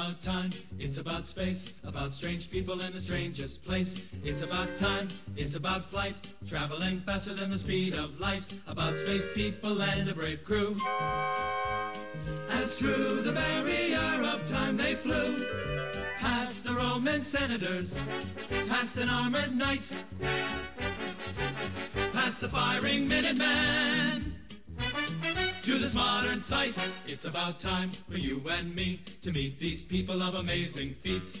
About time, it's about space, about strange people in the strangest place. It's about time, it's about flight, traveling faster than the speed of light. About space people and a brave crew. As through the barrier of time they flew, past the Roman senators, past an armored knight, past the firing Minutemen to this modern sight. It's about time for you and me to meet these people of amazing feats.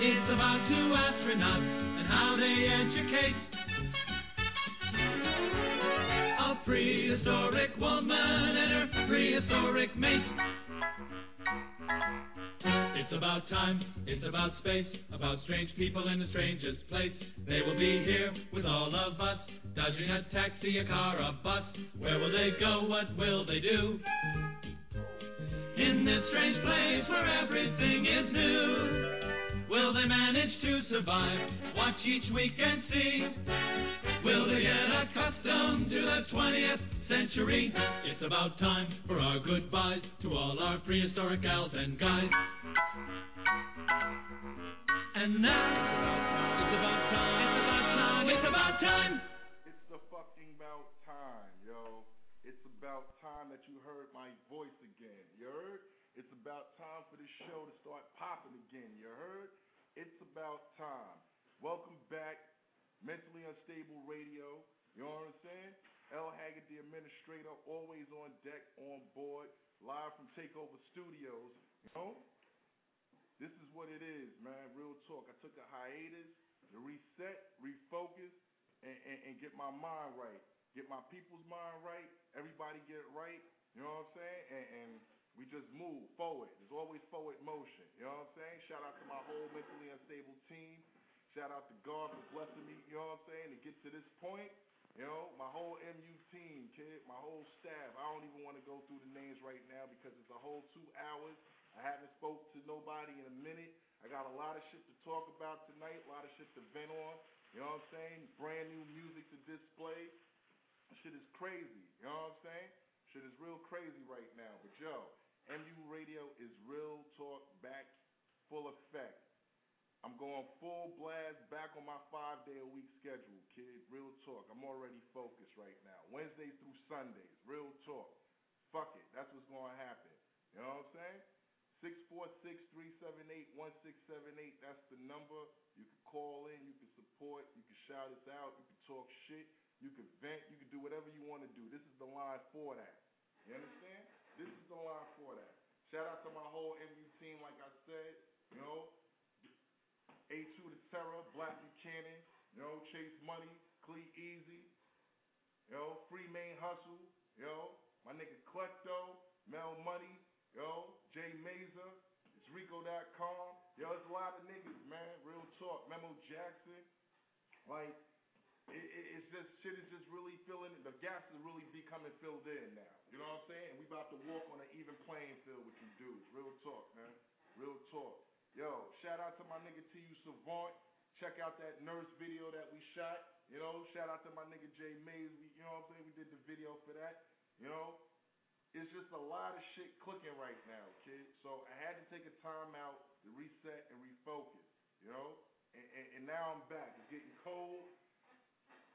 It's about two astronauts and how they educate a prehistoric woman and her prehistoric mate. It's about time, it's about space, about strange people in the strangest place. They will be here with all of us, dodging a taxi, a car, a bus. Where will they go? What will they do? In this strange place where everything is new, will they manage to survive? Watch each week and see. Will they get accustomed to the 20th century? It's about time for our goodbyes to all our prehistoric gals and guys. And now, it's about time, it's about time, it's about time. It's the fucking about time, yo. It's about time that you heard my voice again. You heard? It's about time for this show to start popping again. You heard? About time. Welcome back, Mentally Unstable Radio. You know what I'm saying? L. Haggood, the administrator, always on deck, on board, live from Takeover Studios. You know? This is what it is, man. Real talk. I took a hiatus to reset, refocus, and, and, and get my mind right. Get my people's mind right. Everybody get it right. You know what I'm saying? And, and we just move forward. There's always forward motion. You know what I'm saying? Shout out to my whole mentally unstable team. Shout out to God for blessing me, you know what I'm saying, to get to this point. You know, my whole MU team, kid, my whole staff. I don't even want to go through the names right now because it's a whole two hours. I haven't spoke to nobody in a minute. I got a lot of shit to talk about tonight, a lot of shit to vent on. You know what I'm saying? Brand new music to display. Shit is crazy. You know what I'm saying? Shit is real crazy right now. But yo, MU Radio is real talk back full effect. I'm going full blast back on my five day a week schedule, kid. Real talk. I'm already focused right now. Wednesdays through Sundays. Real talk. Fuck it. That's what's going to happen. You know what I'm saying? 646-378-1678. That's the number. You can call in. You can support. You can shout us out. You can talk shit. You can vent. You can do whatever you want to do. This is the line for that. You understand? This is the line for that. Shout out to my whole MU team, like I said. You know, A2 to Terror, Black Buchanan, you know, Chase Money, Clee Easy, you know, Free Main Hustle, you know, my nigga Klecto, Mel Money, yo, Jay Mazer, it's Rico.com. Yo, there's a lot of niggas, man. Real talk. Memo Jackson. Like, it's just, shit is just really filling, the gas is really becoming filled in now. You know what I'm saying? We about to walk on an even playing field with you dudes. Real talk, man. Real talk. Yo, shout out to my nigga T.U. Savant. Check out that nurse video that we shot. You know, shout out to my nigga Jay Mays. We, you know what I'm saying? We did the video for that. You know, it's just a lot of shit clicking right now, kid. So I had to take a time out to reset and refocus. You know, and, and, and now I'm back. It's getting cold.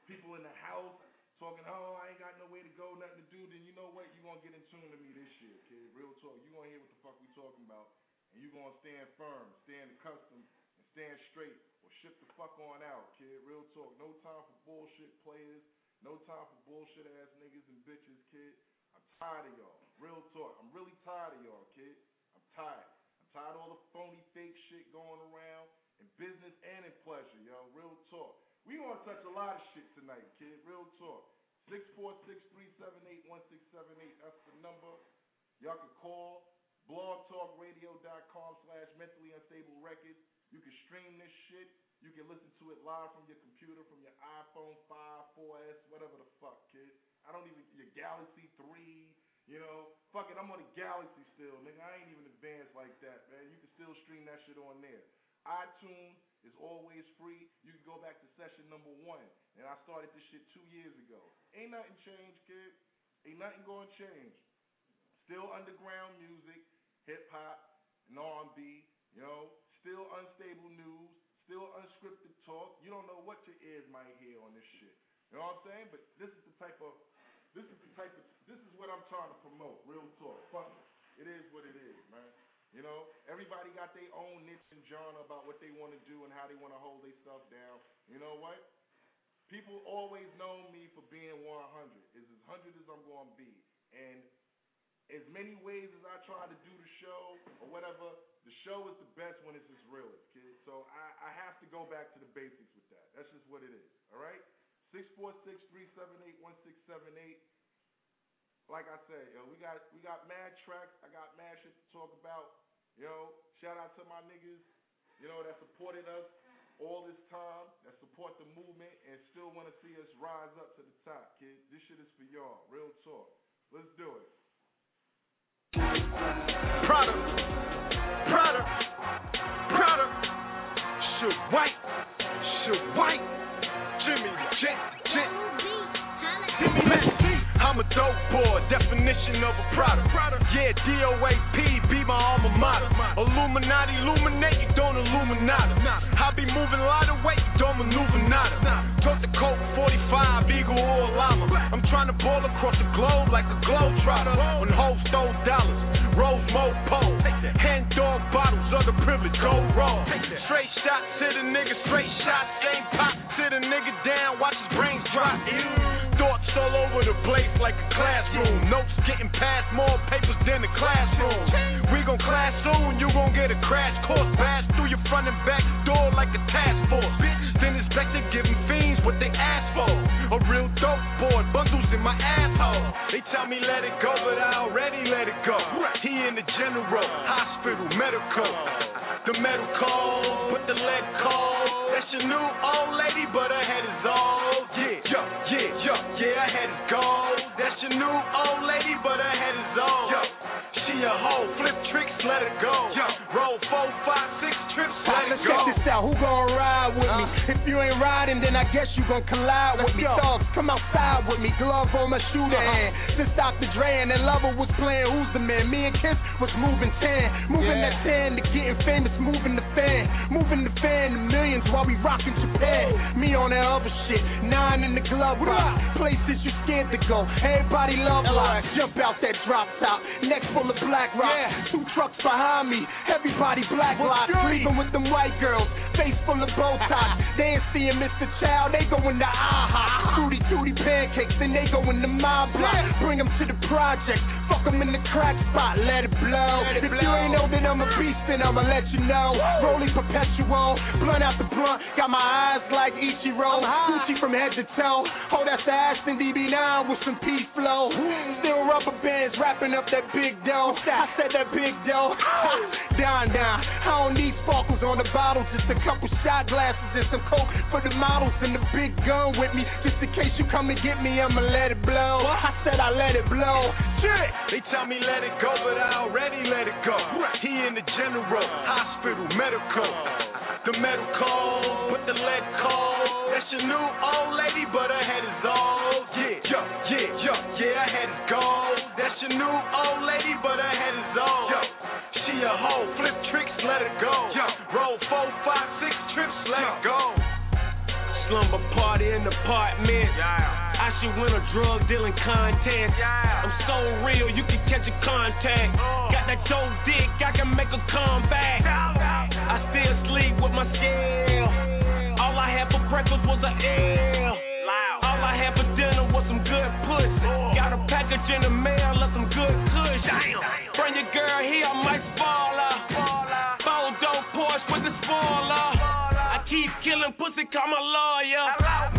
People in the house talking, oh, I ain't got nowhere to go, nothing to do. Then you know what? You gonna get in tune to me this year, kid. Real talk. You gonna hear what the fuck we talking about, and you gonna stand firm, stand accustomed, and stand straight, or ship the fuck on out, kid. Real talk. No time for bullshit players. No time for bullshit ass niggas and bitches, kid. I'm tired of y'all. Real talk. I'm really tired of y'all, kid. I'm tired. I'm tired of all the phony fake shit going around in business and in pleasure, yo. Real talk. We gonna touch a lot of shit tonight, kid. Real talk. 646-378-1678. That's the number. Y'all can call blogtalkradio.com slash mentally unstable records. You can stream this shit. You can listen to it live from your computer, from your iPhone 5, 4S, whatever the fuck, kid. I don't even, your Galaxy 3, you know. Fuck it, I'm on the Galaxy still, nigga. I ain't even advanced like that, man. You can still stream that shit on there. iTunes is always free. You can go back to session number one. And I started this shit two years ago. Ain't nothing changed, kid. Ain't nothing gonna change. Still underground music, hip hop, and R&B, you know. Still unstable news, still unscripted talk. You don't know what your ears might hear on this shit. You know what I'm saying? But this is the type of, this is the type of, this is what I'm trying to promote. Real talk. Fuck it. It is what it is, man. You know, everybody got their own niche and genre about what they want to do and how they want to hold their stuff down. You know what? People always know me for being 100. It's as 100 as I'm going to be. And as many ways as I try to do the show or whatever, the show is the best when it's its realest, kid. So I, I have to go back to the basics with that. That's just what it is. All right? 646-378-1678. Like I said, yo, we got we got mad tracks. I got mad shit to talk about. Yo, shout out to my niggas, you know, that supported us all this time, that support the movement and still want to see us rise up to the top, kid. This shit is for y'all. Real talk. Let's do it. Product, product, product. Shoot white, shoot white. Jimmy, Jet, Jet. I'm a dope boy, definition of a product. Yeah, DOAP, be my alma mater. Illuminati, illuminate, you don't illuminati. I be moving a lot of weight, you don't maneuver nada. Took the Colt 45, Eagle or llama. I'm trying to ball across the globe like a globe trotter. When hoes stole dollars, rose mo pole. Hand dog bottles of the privilege, go raw. Straight shots to the nigga, straight shots, same pop. Sit a nigga down, watch his brains drop. Thoughts all over the place like a classroom. Notes getting passed, more papers than the classroom. We gon' class soon, you gon' get a crash course. Pass through your front and back door like a task force. Then inspector giving fiends what they ask for. A real dope boy, bundles in my asshole. They tell me let it go, but I already let it go. He in the general, hospital, medical. The metal cold, but the lead cold. That's your new old lady, but her head is old. Let it go. Yo, roll four, five, six trips, let it Let's go. check this out. Who gon' ride? If you ain't riding, then I guess you gon' collide with me. Thugs, come outside with me. Glove on my shooter hand. Since Dr. Dre and Ed Lover was playing Who's the Man, me and Kiss was moving 10. Moving that 10 to getting famous, moving the fan. Moving the fan to millions while we rockin' Japan. Me on that other shit. Nine in the glove box. Places you scared to go. Everybody love life. Jump out that drop top. Neck full of black rock. Two trucks behind me. Everybody black lock. Leaving with them white girls. Face full of Botox. They ain't seeing Mr. Child. They going to AHA. Tutti Tutti pancakes. Then they go to the mob block. Bring them to the project. Fuck them in the crack spot. Let it blow. if you ain't know that I'm a beast, then I'ma let you know. Rolling perpetual. Blunt out the blunt. Got my eyes like Ichiro. Gucci from head to toe. Oh, that's the Aston DB9 with some peace flow. Still rubber bands wrapping up that big dough. I said that big dough. down, down. I don't need sparkles on the bottle. Just a couple shot glasses and some coke for the models and the big gun with me. Just in case you come and get me, I'ma let it blow. I said I let it blow. Shit. They tell me let it go, but I already let it go. He in the general, hospital, medical. The metal cold, but the lead cold. That's your new old lady, but her head is old. Yeah, yo, yeah, yo, yeah, her head is gold. That's your new old lady, but her head is old. Yo, she a hoe, flip tricks, let it go. Yo, let go. Slumber party in the apartment. I should win a drug dealing contest. I'm so real, you can catch a contact. Uh. Got that Joe dick, I can make a comeback. I still sleep with my scale. All I had for breakfast was an L. All I had for dinner was some good pussy. Uh. Got a package in the mail of some good kush. Bring your girl here, I might spoil her. I'm a lawyer.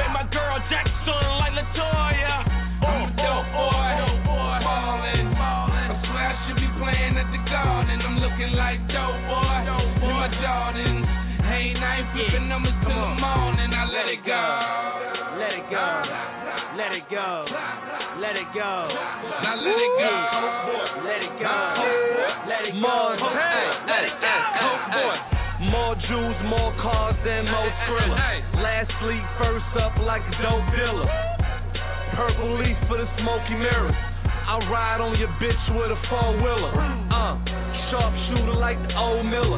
Make my girl Jackson like Latoya. Oh, yo, boy. Ballin', I'm slash, be playing at the garden. I'm looking like dope, boy. In my Jordan, Hey, night flipping numbers till the morning. I let it go. Let it go. Let it go. Let it go. Now let it go. Let it go. Let it go. Let it go. Let it go. More jewels, more cars than most thriller. Last sleep, first up like a dope dealer. Purple leaf for the smoky mirrors. I ride on your bitch with a four wheeler. Uh, sharpshooter like the old Miller.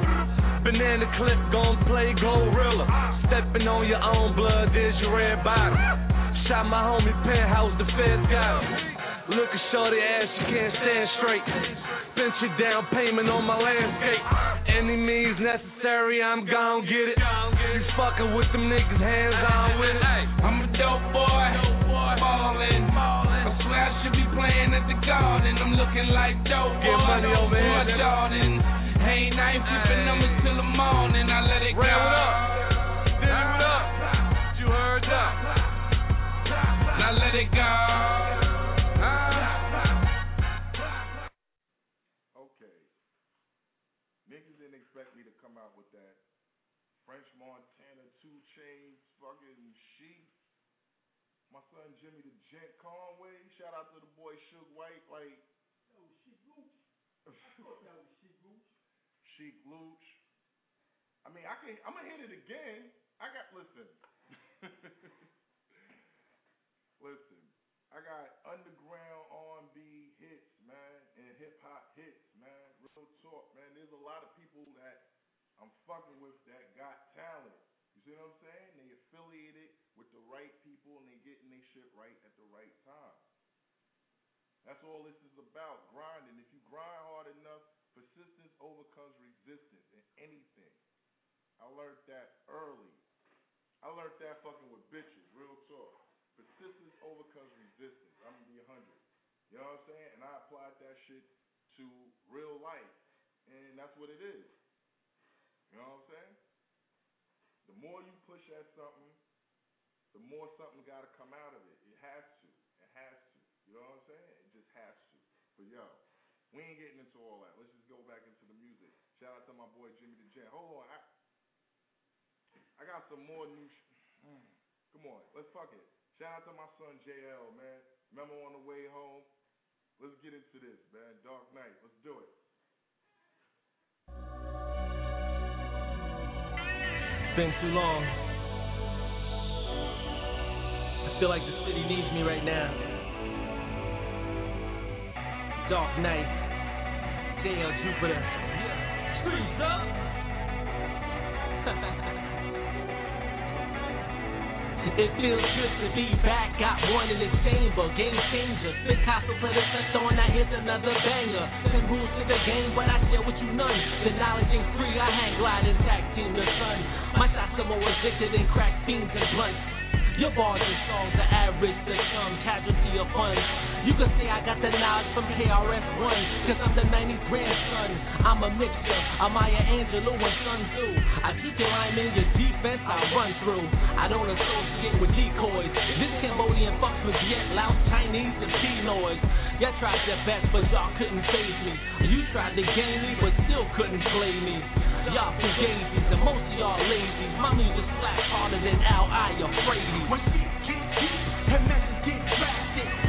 Banana clip gon' play gorilla. Stepping on your own blood, there's your red bottom. Shot my homie penthouse, the feds got him. Look at shorty ass, she can't stand straight. Spent your down payment on my landscape. Any means necessary, I'm gon' get it. You fucking with them niggas, hands on with it. I'm a dope boy, ballin'. I swear I should be playing at the garden. I'm looking like dope Get boy, money dope over boy here. Jordan. Hey, knife flipping numbers till the morning. I let it go. Ray, what up? What up? You heard that? Now let it go. Okay. Niggas didn't expect me to come out with that. French Montana, 2 Chainz, fucking sheep. My son Jimmy the Gent Conway. Shout out to the boy Suge White. Like, Sheek Louch. I mean, I can. I'm gonna hit it again. I got. Listen. listen. I got underground R&B hits, man, and hip hop hits. Real talk, man. There's a lot of people that I'm fucking with that got talent. You see what I'm saying? They affiliated with the right people and they getting their shit right at the right time. That's all this is about, grinding. If you grind hard enough, persistence overcomes resistance in anything. I learned that early. I learned that fucking with bitches, real talk. Persistence overcomes resistance. I'm gonna be a hundred. You know what I'm saying? And I applied that shit to real life. And that's what it is. You know what I'm saying? The more you push at something, the more something gotta come out of it. It has to. It has to. You know what I'm saying? It just has to. But yo, we ain't getting into all that. Let's just go back into the music. Shout out to my boy Jimmy the Gent. Hold on, I I got some more new. Sh- mm. Come on, let's fuck it. Shout out to my son JL, man. Remember on the way home? Let's get into this, man. Dark Knight. Let's do it. It's been too long. I feel like the city needs me right now. Dark night. Day on Jupiter. Streets up. It feels good to be back. Got one in the chamber. Game changer. Picasso put a touch on. Now here's another banger. Ten rules to the game, but I share with you none. The knowledge ain't free. I hang glide tag team the sun. My shots are more addicted than crack fiends and blunts. Your bars and songs are average to some casualty of fun. You can say I got the knowledge from KRS-One, cause I'm the 90s grandson. I'm a mixture of Maya Angelou and Sun Tzu. I keep your line in your defense, I run through. I don't associate with decoys. This Cambodian fucks with Viet, Laos, Chinese, and Pinoys. Y'all tried your best, but y'all couldn't phase me. You tried to game me, but still couldn't play me. Y'all fugazies, and most of y'all lazy. My music slaps harder than Al I afraid. When deep and messages get drastic,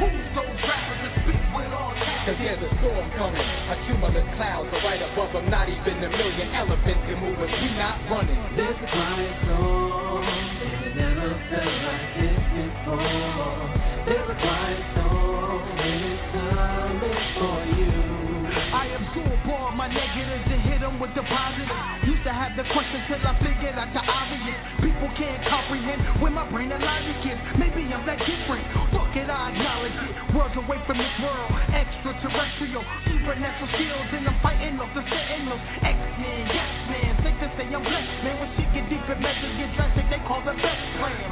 who's those rappers that spit with all Cause there's a storm coming, a cumulus clouds are right above them. Not even a million elephants can move us. We not running. A quiet storm, it never felt like this before. There's a quiet storm, and it's coming for you. I absorb all my negatives and hit them with the positive. Used to have the question till I figured out the obvious. People can't comprehend where my brain and logic is. Maybe I'm that different. It, I acknowledge it. Worlds away from this world, extraterrestrial, supernatural skills, and I'm fighting off the sentinels. X-Men, yes man, think to say I'm blessed, man. When shit get deep and measures get drastic, they call the best plan.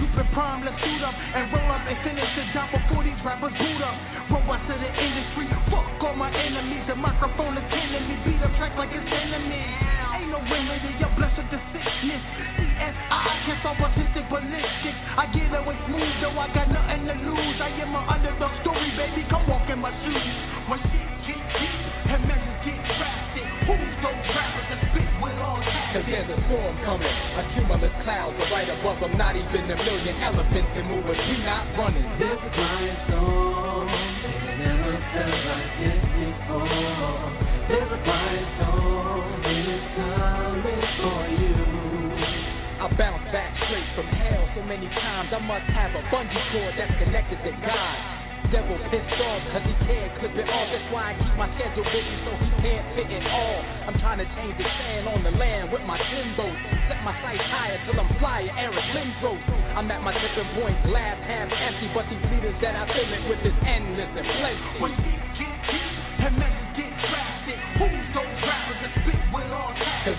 Super prime, let's suit up and roll up and finish the job before these rappers boot up. Roll out to the industry, fuck all my enemies. The microphone is killing me, beat up track like it's enemy. Ain't no remedy, you're blessed with the sickness. CSI, I can't solve autistic ballistics. I get away smooth, though I got nothing to lose. I am an underdog story, baby, come walk in my shoes. When shit get deep and measures get drastic, who's those rappers that spit with all that? Cause there's a storm coming. A cumulus clouds are right above them. Not even a million elephants can move us. We not running. There's a quiet storm. It never felt like this before. There's a quiet storm. Bounce back straight from hell so many times. I must have a bungee cord that's connected to God. Devil pissed off cause he can't clip it off. That's why I keep my schedule busy so he can't fit it all. I'm trying to change the sand on the land with my timbos. Set my sights higher till I'm flyer Eric Lindros. I'm at my tipping point, glass half empty, but these leaders that I fill it with is endless and plenty. When get heat and messages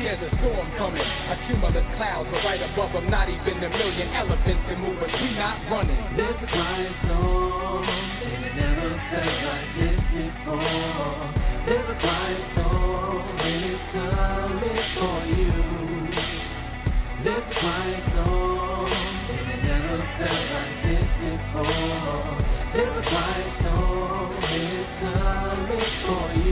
there's a storm coming. A cumulus clouds are right above them. Not even a million elephants can move us. We not running. A quiet storm. It never felt like this before. There's a quiet. And it's coming for you. A quiet storm. It never felt like this before. A quiet storm. And it's coming for you.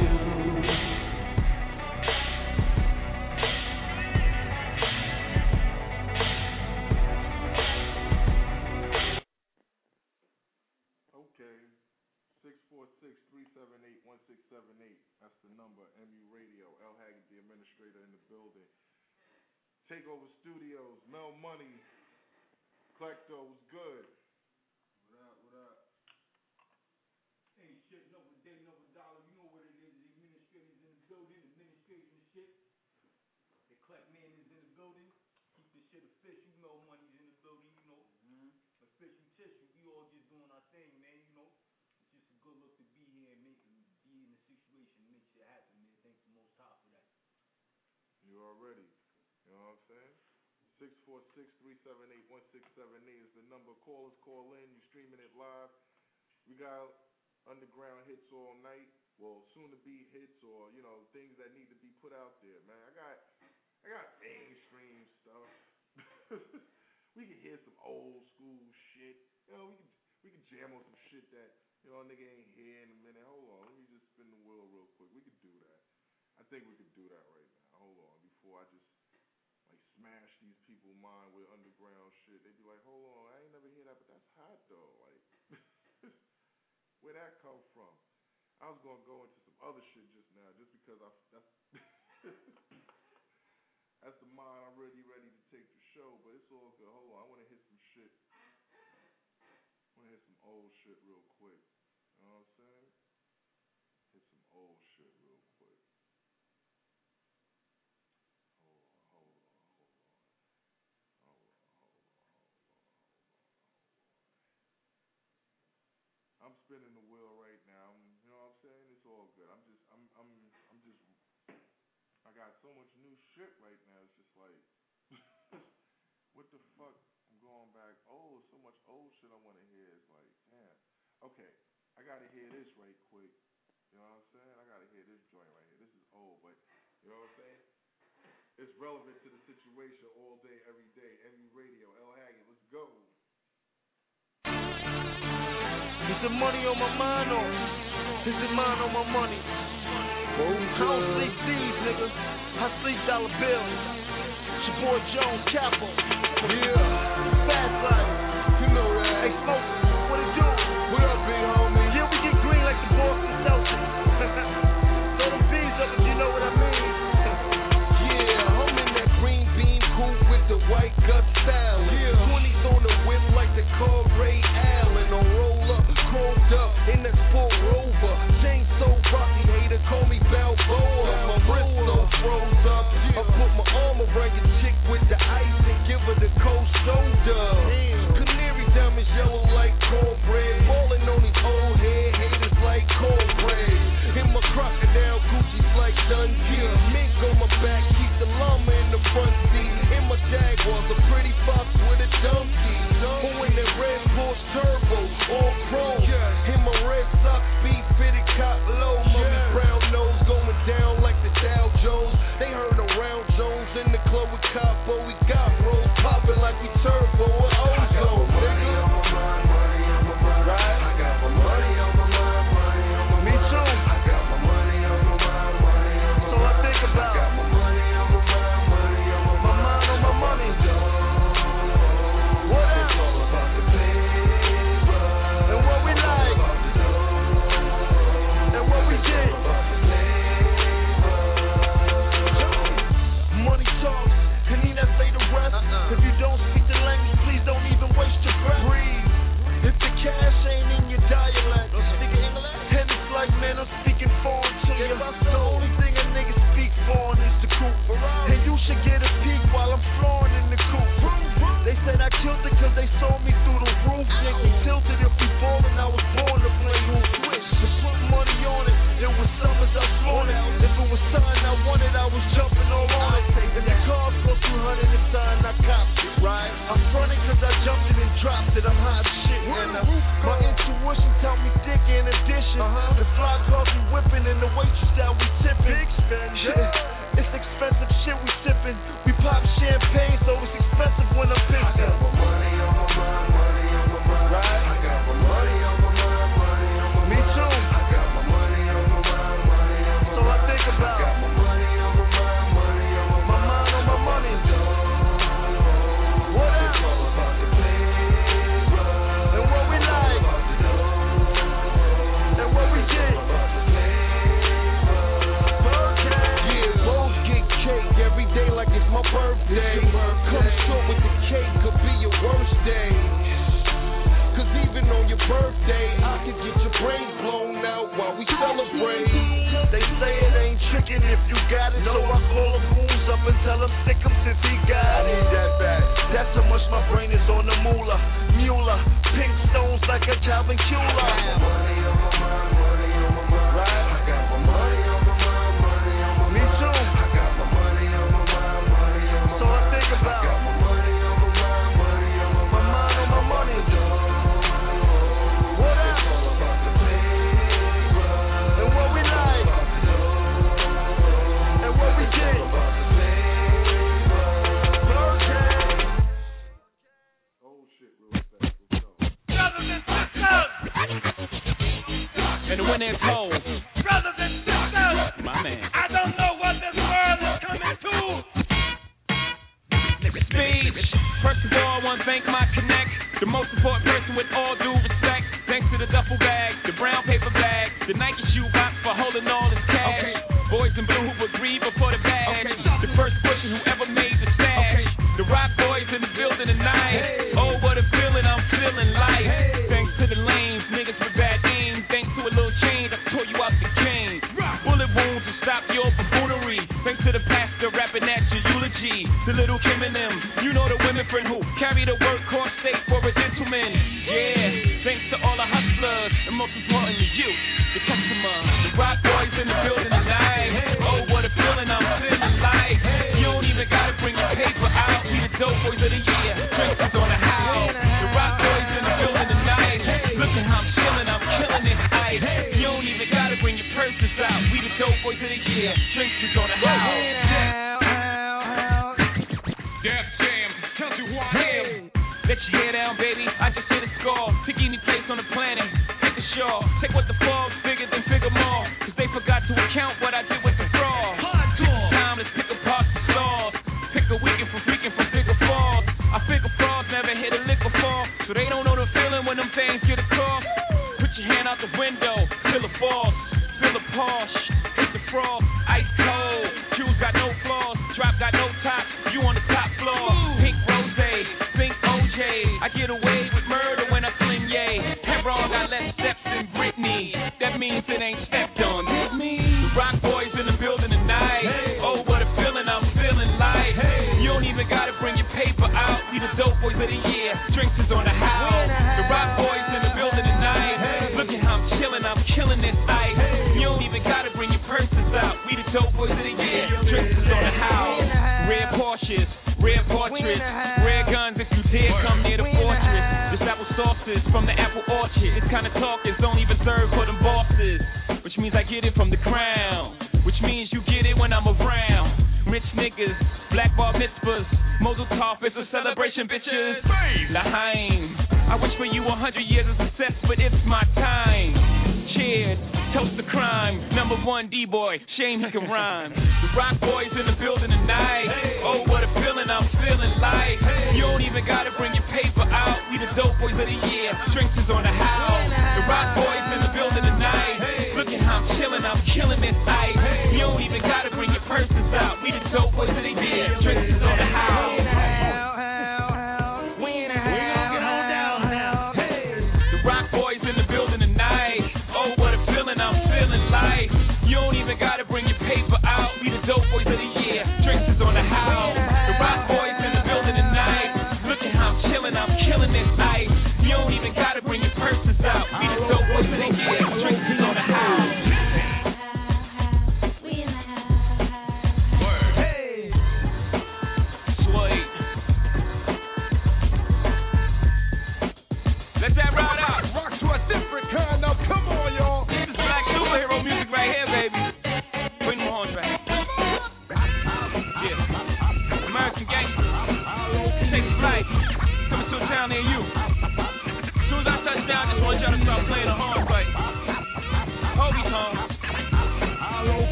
Studios. Mel Money. Klecto was good. What up, what up? Ain't shit, another day, another dollar. You know what it is. The administrators in the building, administration shit. The collect man is in the building. Keep this shit official. Mel Money's in the building, you know. Mm-hmm. Official tissue. We all just doing our thing, man, you know. It's just a good look to be here and make be in the situation, make shit happen, man. Thanks the most high for that. You already. You know what I'm saying? 646-378-1678 is the number. Call us, call in. You streaming it live. We got underground hits all night. Well, soon to be hits or, you know, things that need to be put out there, man. I got I got mainstream stuff. we can hear some old school shit. You know, we can we can jam on some shit that, you know, a nigga ain't here in a minute. Hold on, let me just spin the wheel real quick. We could do that. I think we could do that right now. Hold on, before I just like smash mind with underground shit. They'd be like, hold on, I ain't never hear that, but that's hot though. Like, where that come from? I was gonna go into some other shit just now, just because I that's that's the mind I'm really ready to take the show. But it's all good. Hold on, I want to hit some shit. I want to hit some old shit real quick. You know what I'm saying? Hit some old shit real quick. Hold on, hold on, hold on. Hold on, hold on, hold on, hold on, hold on. I'm spinning the wheel right now. You know what I'm saying? It's all good. I'm just, I'm, I'm, I'm just. I got so much new shit right now. It's just like, what the fuck? I'm going back. Oh, so much old shit I want to hear. It's like, damn. Okay, I gotta hear this right quick. You know what I'm saying? I gotta hear this joint right here. This is old, but you know what I'm saying? It's relevant to the situation all day, every day. MU Radio, L Haggood, let's go. The money on my mind or is it mine on my money? I don't sleep thieves, nigga. I sleep dollar bills. It's your boy Jones Capo. Yeah. Put my arm around your chick with the ice and give her the cold shoulder. Canary diamonds yellow like cornbread. Falling on these old head haters like cornbread. In my crocodile Gucci's like Dundee. Mink on my back, keep the llama in the front seat. In my Jaguars, a pretty fox with a donkey. Who in that red Porsche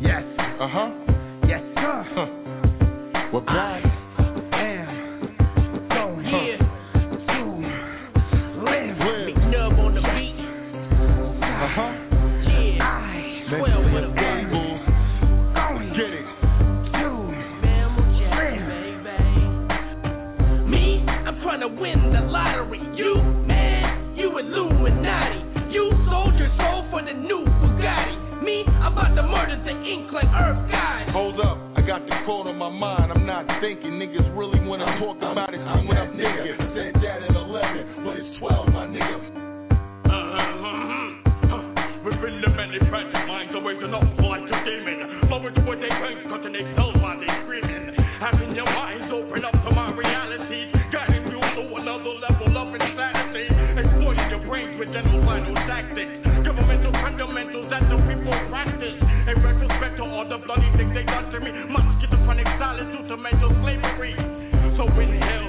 yes. Uh huh. Yes, sir. Huh. We're black. about earth guys. Hold up, I got the quote on my mind. I'm not thinking. Niggas really want to talk about it. I'm what I'm thinking. Said that at 11, but it's 12, my nigga. Uh, uh, uh, Within the manufactured lines, always an awful like a demon. Lower to what they think, cutting themselves while they screaming. Having your minds open up to my reality, guiding you to another level of insanity. Exploiting your brains with genocidal tactics. That the people practice. In retrospect to all the bloody things they done to me, schizophrenic solitude to mental slavery. So hell,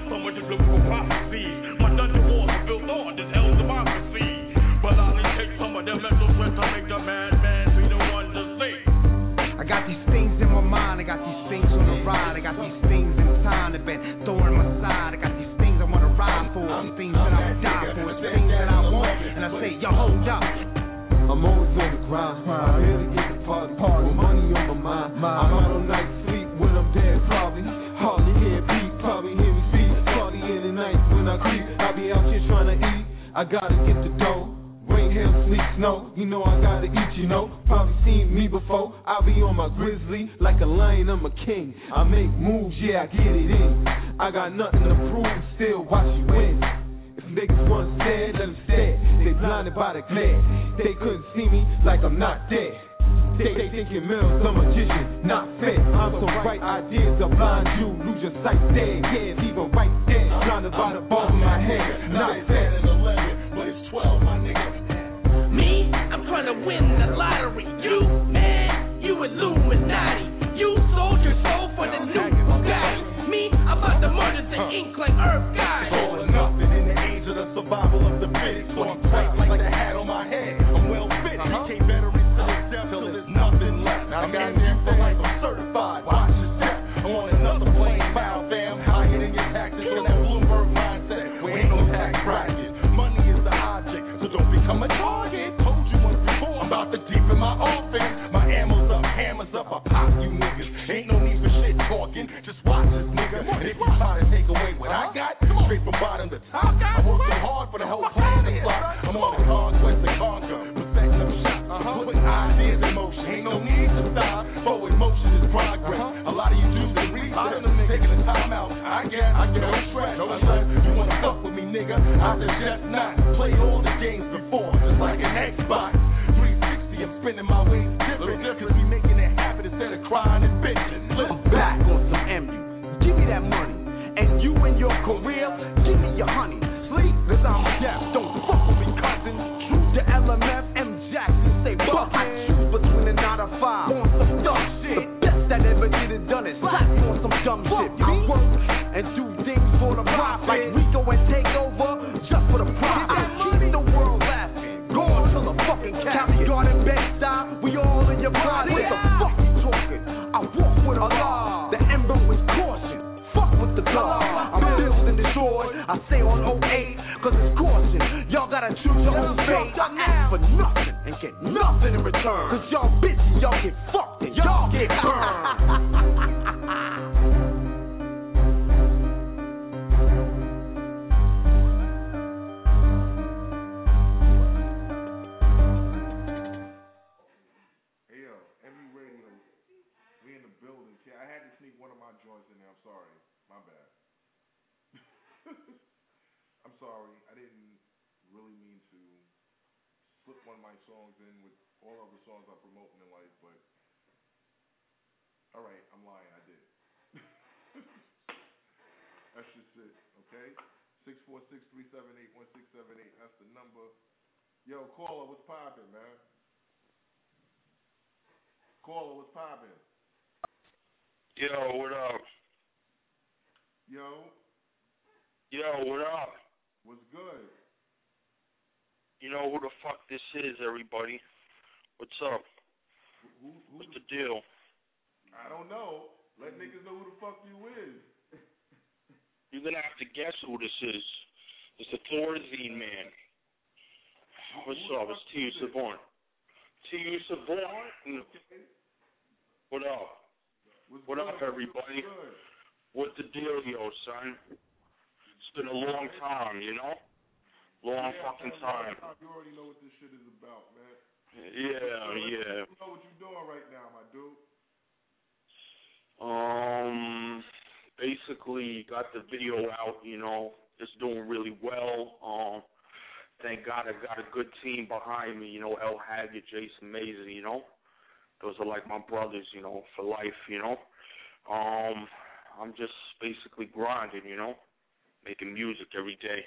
prophecy. My dungeon walls are built on this hell's democracy. But I'll take some of their mental to make the madman be the one to see. I got these things in my mind, I got these things on the ride, I got these things in time that been throwing my side, I got these things I wanna ride for, some things that I would die for, it's things that I want, and I say, yo, hold up. I'm always on the grind. I barely get to party. party. With money on my mind. I'm out on night sleep when I'm dead, probably. Hardly hear beat, probably hear me speak. Party in the night when I creep. I be out here trying to eat. I gotta get the dough. Rain, hail, sleet, snow. You know I gotta eat, you know. Probably seen me before. I be on my grizzly like a lion, I'm a king. I make moves, yeah, I get it in. I got nothing to prove, still watch you win. Niggas once said, let them say. They blinded by the glare. They couldn't see me like I'm not there. They, they thinking Mills a magician, not fair. I'm so right, ideas are blind you, lose your sight there. Yeah, leave 'em right there. Blinded by the ball of my head, not fair. But it's 12, my nigga. Me, I'm trying to win the lottery. You, man, you Illuminati. You sold your soul for the new Bugatti. Me, about to murder the ink like Earth guy. All or nothing in the age of the survival of the fittest. So I'm tight like the hat on my head. I'm well fitted. Became veterans to the death till there's nothing left. I'm in there for life. I'm certified. Watch your step. I'm on another plane bound, fam. Higher than your taxes on that Bloomberg mindset. We ain't no tax bracket. Money is the object, so don't become a target. Told you once before. I'm about to deepen my offense. My ammo's up, hammers up. I pop you niggas. Ain't no watch this nigga. And if you try to take away what I got, straight from bottom to top, I work so hard for the whole plan to flop. I'm on a conquest to conquer. Perfect no shot. Putting ideas in motion. Ain't no need to stop. Forward motion is progress. A lot of you dudes that research, taking the time out. I get, I get no stress. Unless you wanna fuck with me, nigga, I suggest not. Play all the games before, just like an Xbox. 360, I'm spinning my ways different. Cause we you and your career, give me your honey. Sleep, cause I'm deaf. Don't fuck with me, cousin. True to LMF, M. Jackson, say fuck. I choose between a 9 to 5 on some dumb shit. The best that ever did it done it. Slap on some dumb shit. I work and do things for the profit. Like Rico and take over just for the profit. I Keep the world laughing. Going to the fucking county garden bedside. We all in your pride. Gotta choose your. I ask for nothing and get nothing in return. Cause y'all bitches, y'all get my songs in with all of the songs I'm promoting in life, but all right, I'm lying. I did. That's just it, okay? Six four six three seven eight one six seven eight. That's the number. Yo, caller, what's poppin', man? Caller, what's poppin'? Yo, what up? Yo, Yo, what up? what's good? You know who the fuck this is, everybody? What's up? Who, who What's the deal? I don't know. Let niggas know who the fuck you is. You're gonna have to guess who this is. It's the Thorazine man. What's up? It's T.U. Savant. T.U. Savant? What up? What up, everybody? What's the deal, yo, son? It's been a long time, you know? Long fucking time. You already know what this shit is about, man. Yeah, yeah. You know what you're doing right now, my dude. Um, basically got the video out. You know, it's doing really well. Um, thank God I got a good team behind me. You know, El Haggood, Jason Mason. You know, those are like my brothers. You know, for life. You know, um, I'm just basically grinding. You know, making music every day.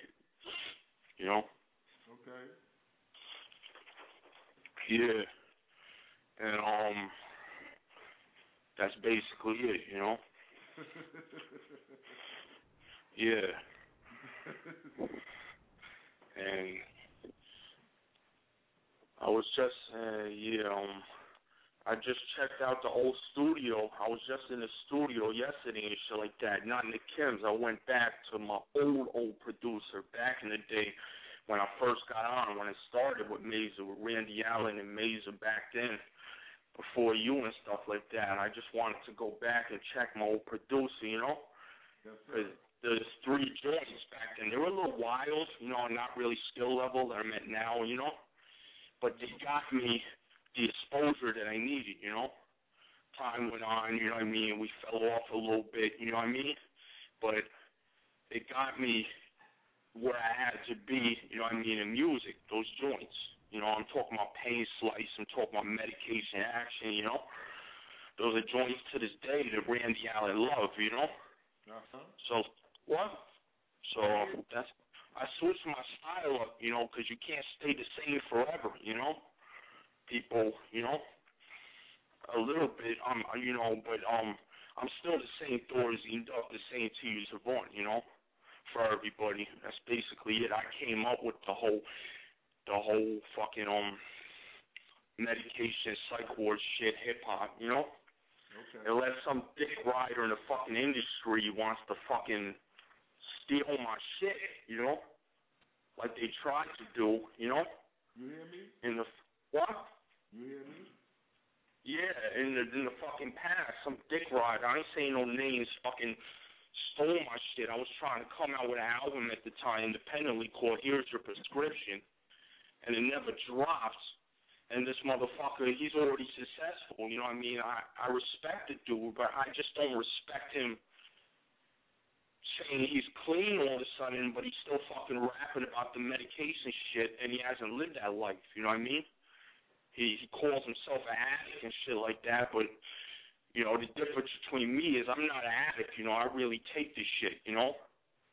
You know. Okay. Yeah. And um, that's basically it. You know. yeah. and I was just uh, yeah um. I just checked out the old studio. I was just in the studio yesterday and shit like that. Not in the Kims. I went back to my old old producer back in the day when I first got on, when it started with Mazer, with Randy Allen and Mazer back then, before you and stuff like that. I just wanted to go back and check my old producer, you know? Because there's three joints back then. They were a little wild, you know, not really skill level that I'm at now, you know? But they got me the exposure that I needed, you know? Time went on, you know what I mean? We fell off a little bit, you know what I mean? But it got me where I had to be, you know what I mean, in music, those joints. You know, I'm talking about pain slice, I'm talking about medication action, you know. Those are joints to this day that Randy Allen love, you know. Uh-huh. So what? So that's I switched my style up, you know, because you can't stay the same forever, you know. People, you know, a little bit, um, you know, but um, I'm still the same Thorazine Duck, the same T. U. Savant, you know, for everybody. That's basically it. I came up with the whole, the whole fucking um, medication, psych ward shit, hip hop, you know. Okay. Unless some dick rider in the fucking industry wants to fucking steal my shit, you know, like they tried to do, you know, You hear me? in the what? You hear me? Yeah, in the in the fucking past, some dick rider. I ain't saying no names. Fucking stole my shit. I was trying to come out with an album at the time independently called "Here's Your Prescription," and it never dropped. And this motherfucker, he's already successful. You know what I mean? I I respect the dude, but I just don't respect him saying he's clean all of a sudden, but he's still fucking rapping about the medication shit, and he hasn't lived that life. You know what I mean? He he calls himself an addict and shit like that, but you know the difference between me is I'm not an addict. You know, I really take this shit. You know,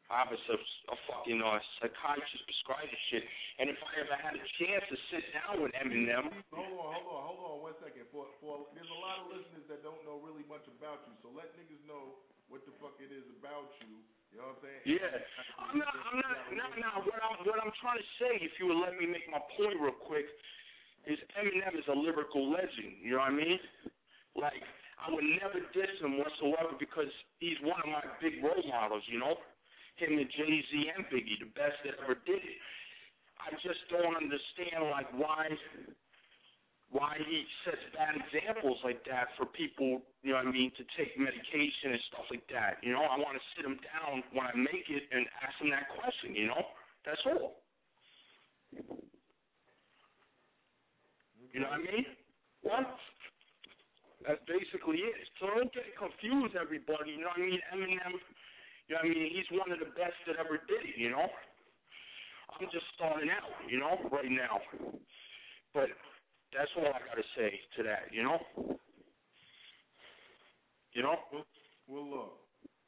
I have a, a fucking uh, psychiatrist prescribe this shit, and if I ever had a chance to sit down with Eminem, Hold on, hold on, hold on one second. For for there's a lot of listeners that don't know really much about you, so let niggas know what the fuck it is about you. You know what I'm saying? Yeah, I'm not. I'm not. No, no. What I'm what I'm trying to say, if you would let me make my point real quick, is Eminem is a lyrical legend. You know what I mean? Like I would never diss him whatsoever because he's one of my big role models. You know, him and Jay Z and Biggie, the best that ever did it. I just don't understand like why why he sets bad examples like that for people, you know what I mean, to take medication and stuff like that. You know, I want to sit him down when I make it and ask him that question, you know? That's all. You know what I mean? What? That's basically it. So don't get confused, everybody. You know what I mean? Eminem, you know what I mean? He's one of the best that ever did it, you know? I'm just starting out, you know, right now. But that's all I gotta say to that, you know? You know? Well, well, look,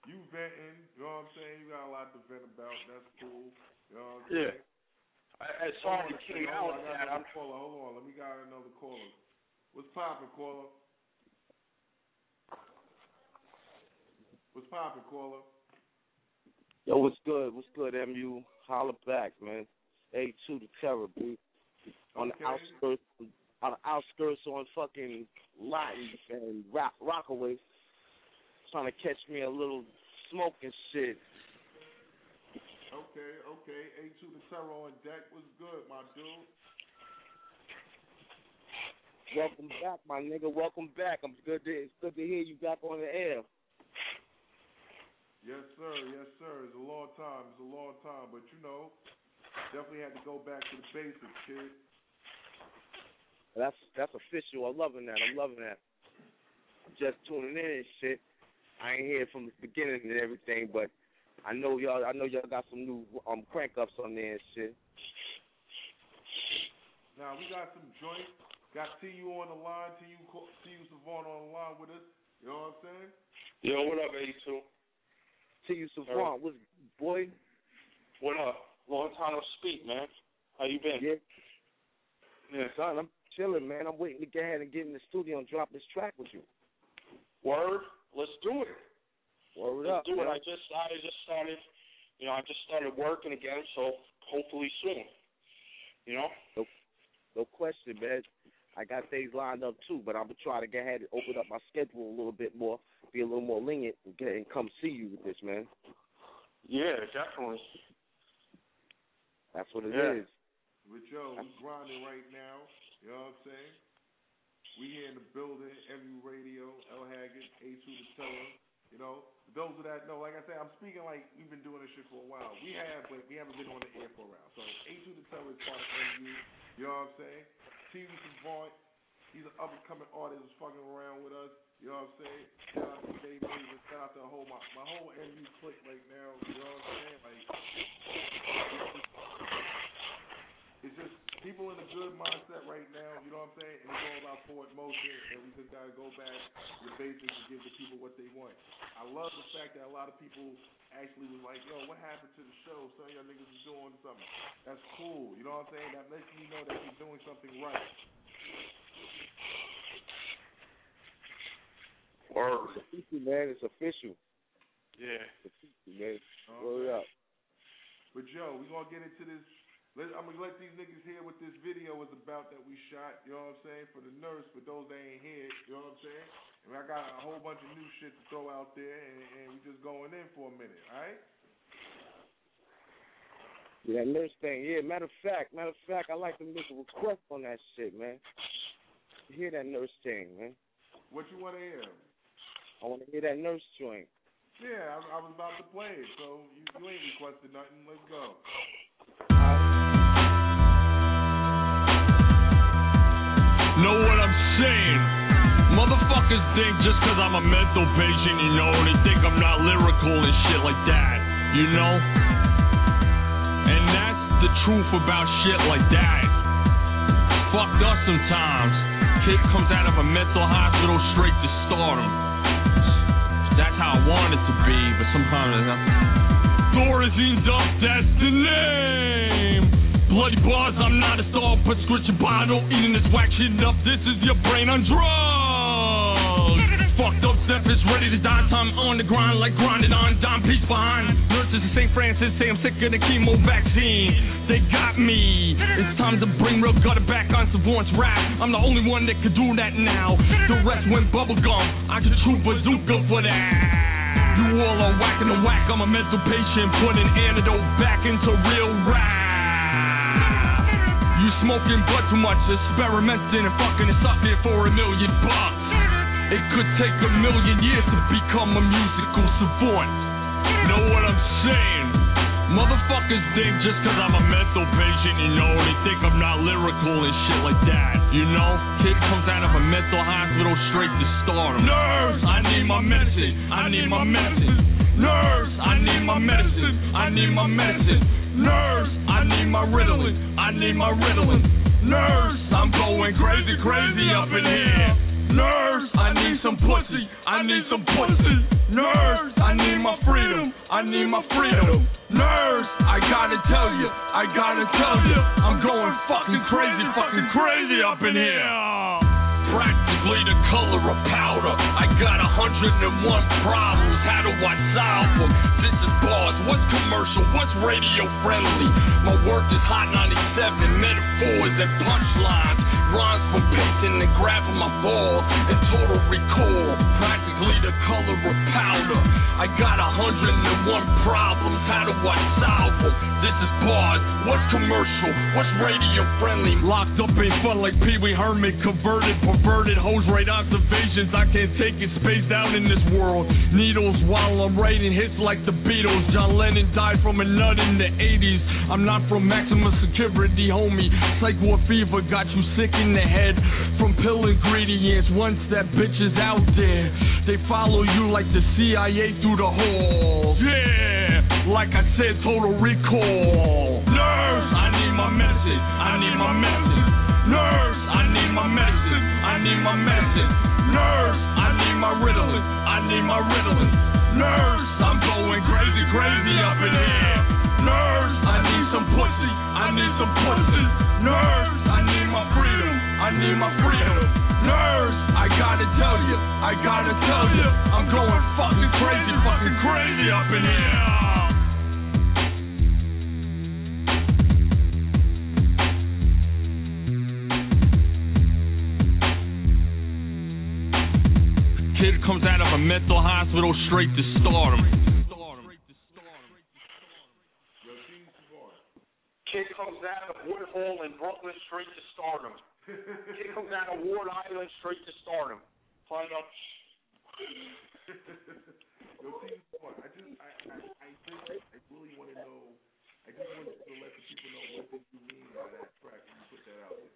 you venting, you know what I'm saying? You got a lot to vent about. That's cool. You know what I'm saying? Yeah. Saying? I, I saw it on, came hold out on, I got that I'm another caller. Hold on, let me got another caller. What's poppin', caller? What's poppin', caller? Yo, what's good? What's good, MU? Holla back, man. A2 the terror, B. On Okay. the outskirts, on the outskirts on fucking Latin and Rock, Rockaway, trying to catch me a little smoke and shit. Okay, okay. A2 the terror on deck. What's good, my dude? Welcome back, my nigga. Welcome back. I'm good to it's good to hear you back on the air. Yes, sir. Yes, sir. It's a long time. It's a long time, but you know, definitely had to go back to the basics, kid. That's that's official. I'm loving that. I'm loving that. Just tuning in and shit. I ain't here from the beginning and everything, but I know y'all. I know y'all got some new um crank ups on there and shit. Now we got some joints. Got TU on the line. TU co- TU Savant on the line with us. You know what I'm saying? Yo, what up, A2? To you, Savant. What's boy? What up? Long time no speak, man. How you been? Yeah. Yeah. Son, I'm chilling, man. I'm waiting to get ahead and get in the studio and drop this track with you. Word, let's do it. Word up, do man. it. I just I just started, you know, I just started working again, so hopefully soon. You know. No, no question, man. I got things lined up too, but I'm gonna try to get ahead and open up my schedule a little bit more, be a little more lenient, and get and come see you with this, man. Yeah, definitely. That's what it Yeah. is. But yo, we grinding right now. You know what I'm saying? We here in the building, MU Radio, L Haggood, A2 the Terror. You know, those of that know, like I said, I'm speaking like we've been doing this shit for a while. We have, but we haven't been on the air for a while. So A2 the Terror is part of MU. You know what I'm saying? TU Savant, he's an up and coming artist who's fucking around with us. You know what I'm saying? Shout out to Dave Mason, shout out to the whole my, my whole MU clique right now. You know what I'm saying? Like it's just people in a good mindset right now, you know what I'm saying? And it's all about forward motion, and we just gotta go back to the basics and give the people what they want. I love the fact that a lot of people actually was like, yo, what happened to the show? Some of y'all niggas is doing something. That's cool, you know what I'm saying? That lets me know that you're doing something right. Word. It's official, man. It's official. Yeah. It's official, man. All Word up. But yo, we gonna get into this. Let, I'm gonna let these niggas hear what this video was about that we shot. You know what I'm saying? For the nurse, for those that ain't here. You know what I'm saying? And I got a whole bunch of new shit to throw out there, and, and we just going in for a minute. All right? Yeah, that nurse thing. Yeah, matter of fact, matter of fact, I like to make a request on that shit, man. Hear that nurse thing, man. What you want to hear? I want to hear that nurse joint. Yeah, I, I was about to play it, so you, you ain't requested nothing. Let's go. Know what I'm saying? Motherfuckers think just cause I'm a mental patient, you know, they think I'm not lyrical and shit like that, you know? And that's the truth about shit like that. Fucked up sometimes. Kid comes out of a mental hospital straight to stardom. That's how I want it to be, but sometimes it's not. Thorazine's up, that's the name. Bloody bars, I'm not a star, prescription bottle, eating this whack shit up. This is your brain on drugs. Fucked up step is ready to die. Time on the grind, like grinding on dime piece behind. Nurses in St. Francis say I'm sick of the chemo vaccine. They got me. It's time to bring real gutter back on Savant's rap. I'm the only one that could do that now. The rest went bubblegum. I could shoot bazooka for that. You all are whacking the whack. I'm a mental patient, putting antidote back into real rap. You smoking blood too much, experimenting and fucking and sucking for a million bucks. It could take a million years to become a musical savant. Know what I'm saying? Motherfuckers think just cause I'm a mental patient, you know, they think I'm not lyrical and shit like that, you know? Kid comes out of a mental hospital straight to stardom. Nurse, I need my medicine, I need my medicine. Nurse, I need my medicine, I need my medicine. Nurse, I need my Ritalin, I need my Ritalin. Nurse, I'm going crazy, crazy up in here. Nurse, I need some pussy, I need some pussy. Nurse, I need my freedom, I need my freedom. Nurse, I gotta tell you, I gotta tell you, I'm going fucking crazy, fucking crazy up in here. Practically the color of powder. I got a hundred and one problems. How do I solve them? This is bars. What's commercial? What's radio friendly? My work is hot 97 metaphors and punchlines. Rhymes from pacing and grabbing my ball and total recall. Practically the color of powder. I got a hundred and one problems. How do I solve them? This is bars. What's commercial? What's radio friendly? Locked up ain't fun like Pee Wee Herman. Converted, perverted, hose right observations. I can't take it. Spaced out in this world. Needles while I'm writing hits like the Beatles. John Lennon died from a nut in the 80s. I'm not from maximum security, homie. Psycho fever got you sick in the head from pill ingredients. Once that bitch is out there, they follow you like the CIA through the halls. Yeah, like I said, total recall. Nurse, I need my medicine. I need my medicine. Nurse, I need my medicine. I need my medicine. Nurse, I need my Ritalin. I need my Ritalin. Nurse, I'm going crazy, crazy up in here. Nurse, I need some pussy. I need some pussy. Nurse, I need my freedom. I need me my freedom. Nerds, I gotta tell you, I gotta tell you, I'm going fucking crazy, fucking crazy up in here. Kid comes out of a mental hospital straight to stardom. Kid comes out of Woodhull in Brooklyn straight to stardom. Kid comes out of Ward Island straight to stardom. Find out. Yo, see, on. I just, I, I, I think, I really want to know. I just want to let the people know what did you mean by that track when you put that out there.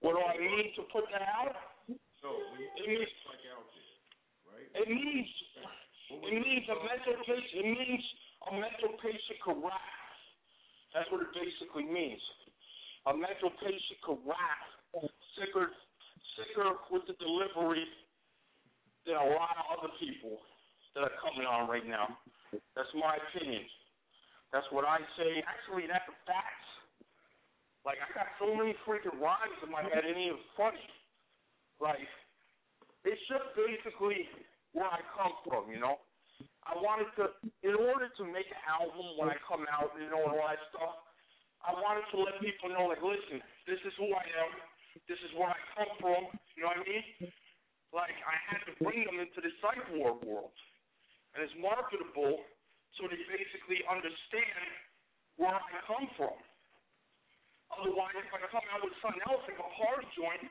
What do I mean to put that out? No, when you It put means that track out there, right? it means it means a mental patient. It means a mental patient correct. That's what it basically means. A mental patient correct, sicker, sicker with the delivery than a lot of other people that are coming on right now. That's my opinion. That's what I say. Actually, that's the facts. Like I got so many freaking rhymes in my head, it ain't even funny. Like it's just basically where I come from, you know. I wanted to, in order to make an album when I come out, you know, and all that stuff. I wanted to let people know, like, listen, this is who I am. This is where I come from. You know what I mean? Like I had to bring them into the psych ward world, and it's marketable, so they basically understand where I come from. Otherwise, if I come out with something else like a party joint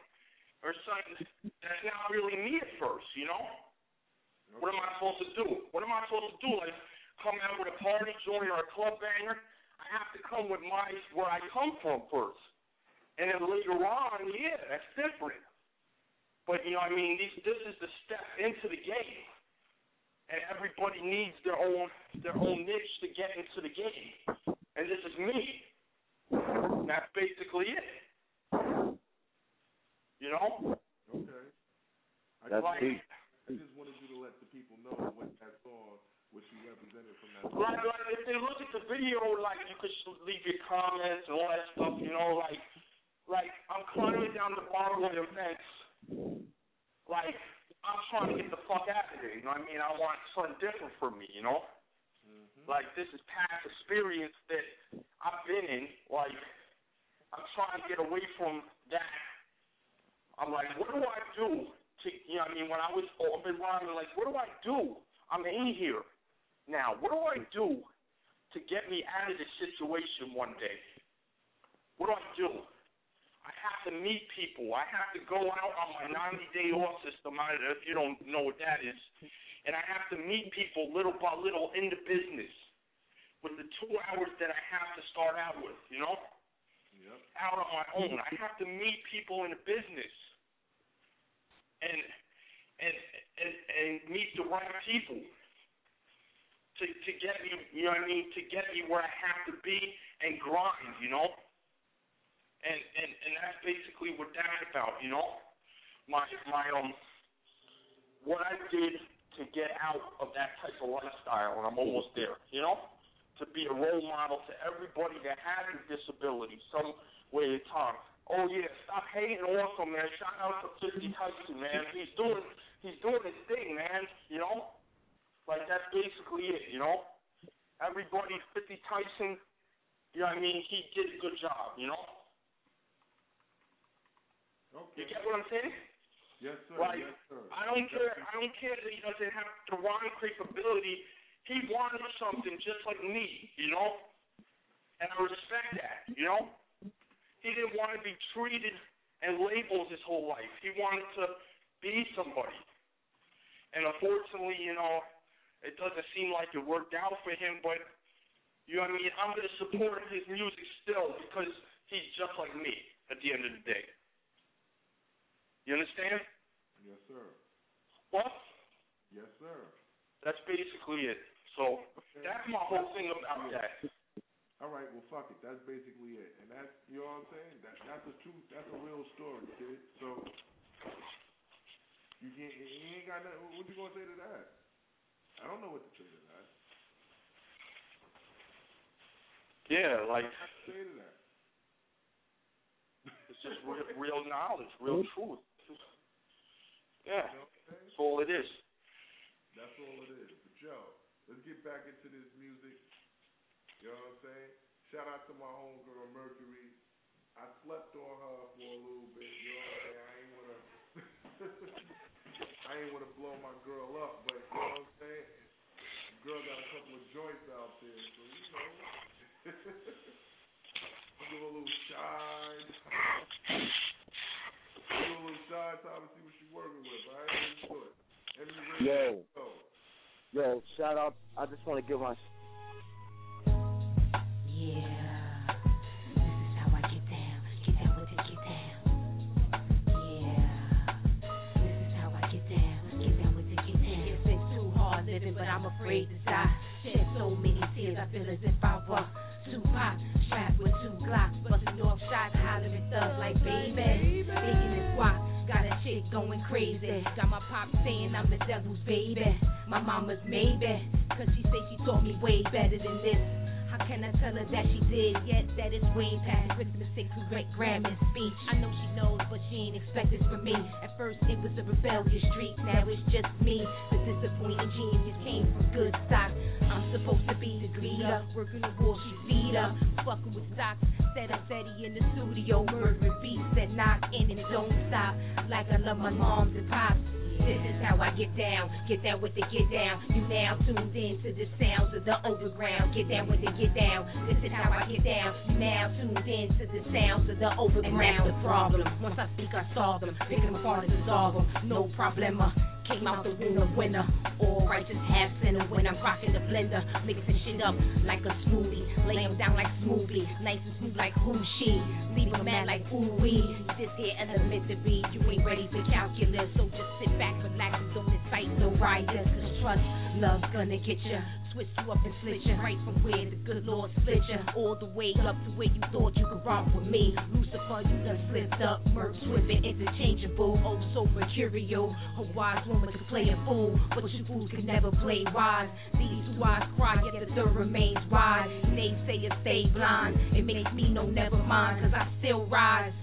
or something that's not really me at first, you know? What am I supposed to do? What am I supposed to do? Like come out with a party joint or a club banger? I have to come with my where I come from first. And then later on, yeah, that's different. But you know, I mean, these, this is the step into the game, and everybody needs their own their own niche to get into the game, and this is me. That's basically it. You know? Okay. I That's just, deep. I just wanted you to let the people know what that song, what you represented from that song. Like, like if they look at the video, like you could leave your comments and all that stuff. You know, like like I'm climbing down the bottom of the fence. Like I'm trying to get the fuck out of there. You know what I mean? I want something different for me. You know, mm-hmm. like this is past experience that I've been in. Like I'm trying to get away from that. I'm like, what do I do to, you know, what I mean, when I was up in rhyming, like, what do I do? I'm in here now. What do I do to get me out of this situation one day? What do I do? I have to meet people. I have to go out on my 90 day off system, if you don't know what that is. And I have to meet people little by little in the business with the two hours that I have to start out with, you know? Yep. Out on my own. I have to meet people in the business and and and, and meet the right people to to get me you know what I mean, to get me where I have to be and grind, you know? And and and that's basically what that's about, you know? My my um what I did to get out of that type of lifestyle and I'm almost there, you know? To be a role model to everybody that has a disability some way of time. Oh yeah, stop hating awesome man. Shout out to Fifty Tyson, man. He's doing he's doing his thing, man, you know? Like that's basically it, you know? Everybody Fifty Tyson, you know what I mean, he did a good job, you know? Okay. You get what I'm saying? Yes, sir. Like, yes, sir. I don't care. I don't care that he doesn't have the rhyme capability. He wanted something just like me, you know, and I respect that. You know, he didn't want to be treated and labeled his whole life. He wanted to be somebody, and unfortunately, you know, it doesn't seem like it worked out for him. But you know what I mean? I'm gonna support his music still because he's just like me at the end of the day. You understand? Yes, sir. What? Yes, sir. That's basically it. So that's my whole thing about that. All right, well, fuck it. That's basically it, and that's you know what I'm saying. That that's the truth. that's a real story, kid. So you can't, you ain't got nothing. What you gonna say to that? I don't know what to say to that. Yeah, like Say to that. It's just real, real knowledge, real truth. Yeah, that's all it is. That's all it is. But yo, let's get back into this music. You know what I'm saying? Shout out to my homegirl Mercury. I slept on her for a little bit. You know what I'm saying? I ain't wanna, I ain't wanna blow my girl up, but you know what I'm saying? The girl got a couple of joints out there, so you know. Give a little shine. Give a little shine time to see what she's working with. All right, let's do it. MU Radio. Yo. Yo, shout out. I just want to give my. Living, but I'm afraid to die. Shed so many tears, I feel as if I were Tupac, strapped with two Glocks, busting off shots, hollering thugs like baby. Taking this guac, got a chick going crazy. Got my pop saying I'm the devil's baby. My mama's maybe, cause she say she taught me way better than this. How can I tell her that she did? Yet that it's way past Christmas six great Grammy speech. I know she knows, but she ain't expect this from me. At first it was a rebellious streak, now it's just me. The disappointing genius came from good stock. I'm supposed to be the greeter, working the wall, she feed her. Fucking with stocks, set up Betty in the studio, murdering beats that knock in and don't stop. Like I love my moms and pops. This is how I get down, get down with the get down. You now tuned in to the sounds of the overground. Get down with the get down. This is how I get down. You now tuned in to the sounds of the overground. And that's the problem. Once I speak, I solve them. Pick them apart and dissolve them. No problema. Came out the room a winner. All righteous half sinner when I'm rocking the blender. Mixing shit up like a smoothie. Lay 'em down like smoothie. Nice and smooth like who she. Leave 'em mad like ooh wee. This here elementary. You ain't ready for calculus. So just sit back, relax, and don't incite no rioters. Cause trust, love's gonna get ya. Switch you up and split you right from where the good Lord split you. All the way up to where you thought you could romp with me. Lucifer, you done slipped up. Merc, swift interchangeable. Oh, so mercurial. A wise woman could play a fool, but you fools can never play wise. These two eyes cry, yet the third remains wide. Naysayers stay blind. It makes me know never mind, cause I still rise.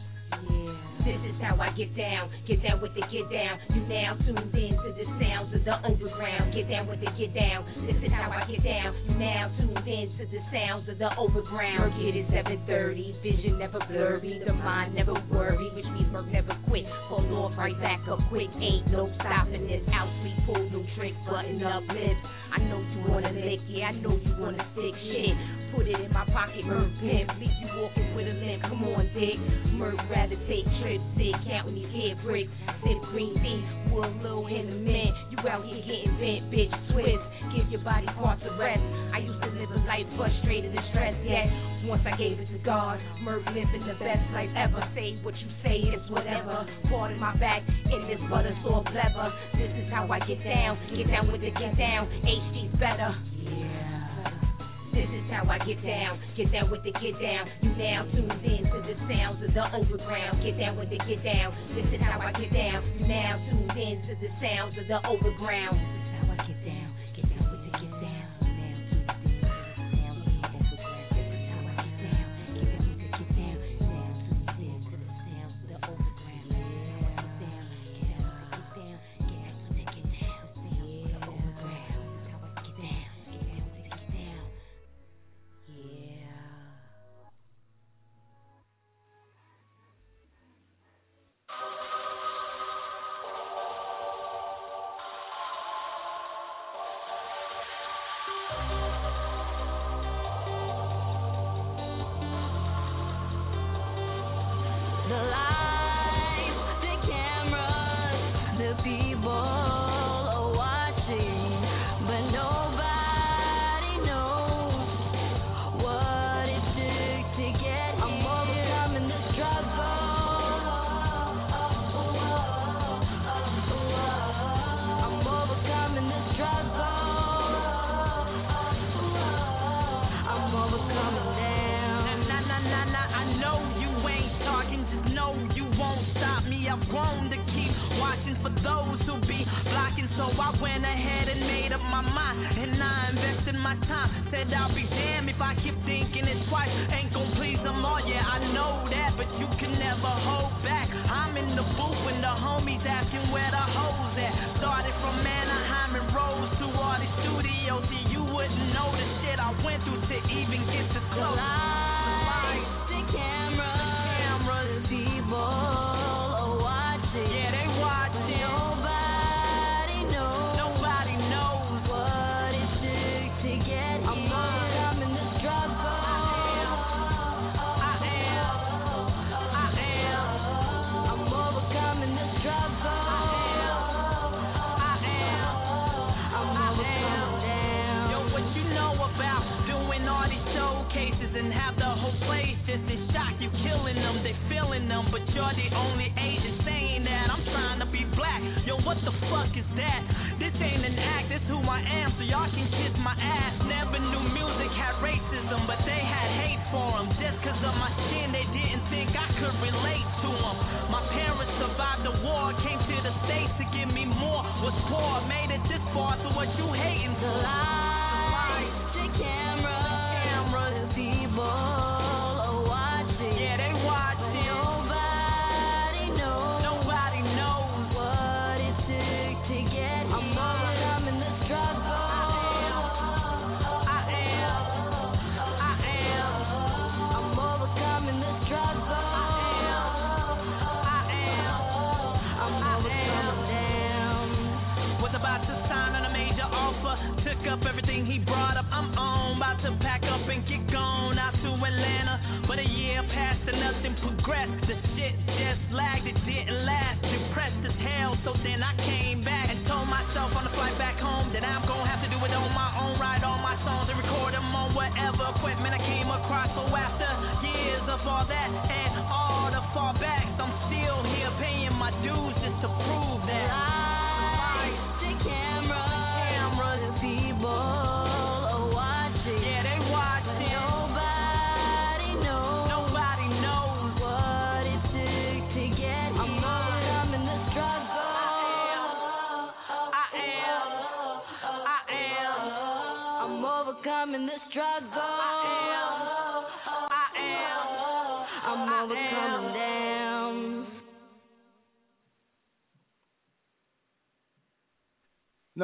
This is how I get down, get down with the get down. You now tuned in to the sounds of the overground. Get down with the get down. This is how I get down. You now tuned in to the sounds of the overground. It is 7:30, vision never blurry, the mind never worry, which means work never quit. Pull off right back up quick, ain't no stopping this. Out we pull no trick, button up lips. I know you wanna lick, yeah, I know you wanna stick shit. Put it in my pocket, Merc pimp. Leave you walking with a limp. Come on, dick. Merc rather take trips, sit counting these head bricks. Sip green tea, wood low in the mint. You out here getting bent, bitch. Twist, give your body parts a rest. I used to live a life frustrated and stressed, yet once I gave it to God. Merc living the best life ever. Say what you say, it's whatever. Part of my back in this butter so clever. This is how I get down. Get down with it, get down. HD's better. Yeah. This is how I get down, get down with the get down. You now tuned in to the sounds of the overground. Get down with the get down. This is how I get down. You now tuned in to the sounds of the overground. This is how I get down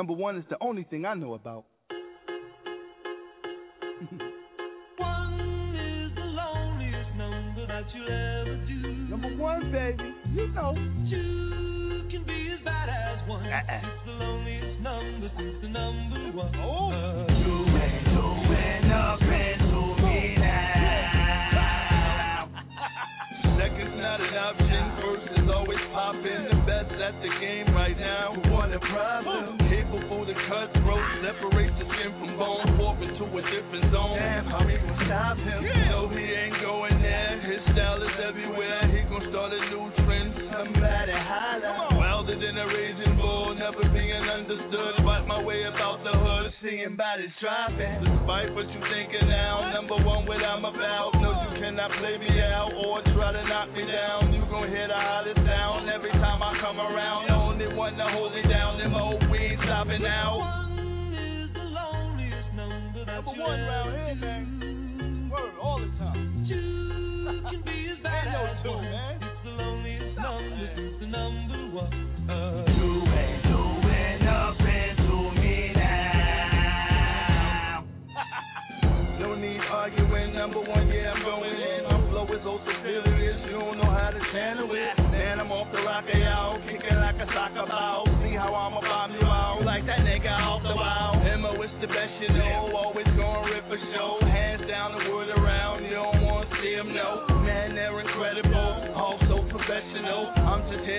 Number one, is the only thing I know about.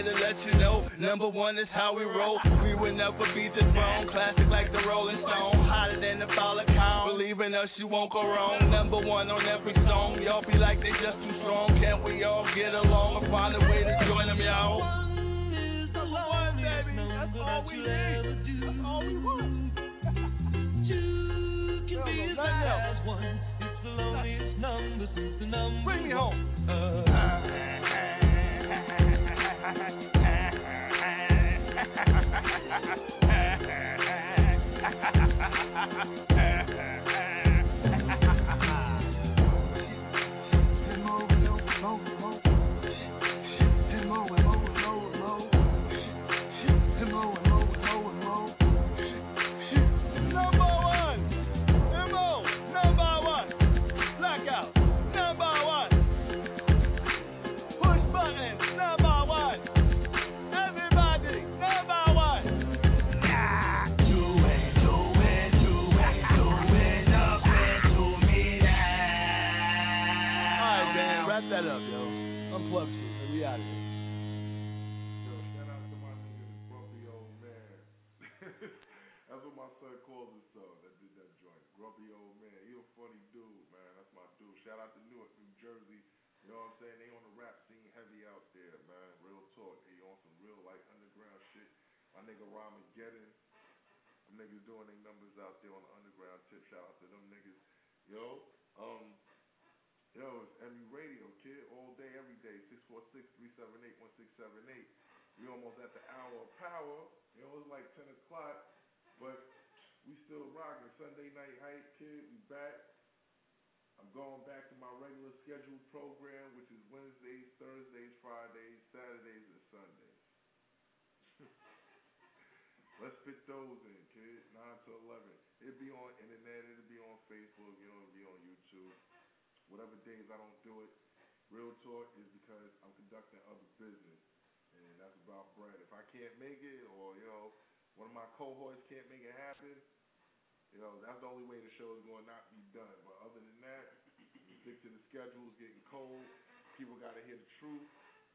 here to let you know. Number one is how we roll. We will never be throne Classic like the Rolling Stone. Hotter than the Fowler Pound. Believe in us, you won't go wrong. Number one on every song. Y'all be like they just too strong. Can't we all get along? Find a way to join them, y'all. That's all we need. That's all we want. Two can be as high as one. It's the loneliest number since the number. Bring me home. Uh, Ha ha ha! Saying? They on the rap scene heavy out there, man. Real talk. They on some real like underground shit. My nigga Ramageddon. Them niggas doing their numbers out there on the underground tip. Shout out to them niggas. Yo, um, yo, it's MU Radio, kid. All day, every day. 646-378-1678. We almost at the hour of power. You know, it's like 10 o'clock, but we still rocking. Sunday night hype, kid. We back. Going back to my regular scheduled program, which is Wednesdays, Thursdays, Fridays, Saturdays, and Sundays. Let's fit those in, kid. 9 to 11. It'll be on internet, it'll be on Facebook, you know, it'll be on YouTube. Whatever days I don't do it. Real talk is because I'm conducting other business. And that's about bread. If I can't make it, or, you know, one of my cohorts can't make it happen, you know, that's the only way the show is going to not be done. But other than that, stick to the schedule. It's getting cold. People got to hear the truth.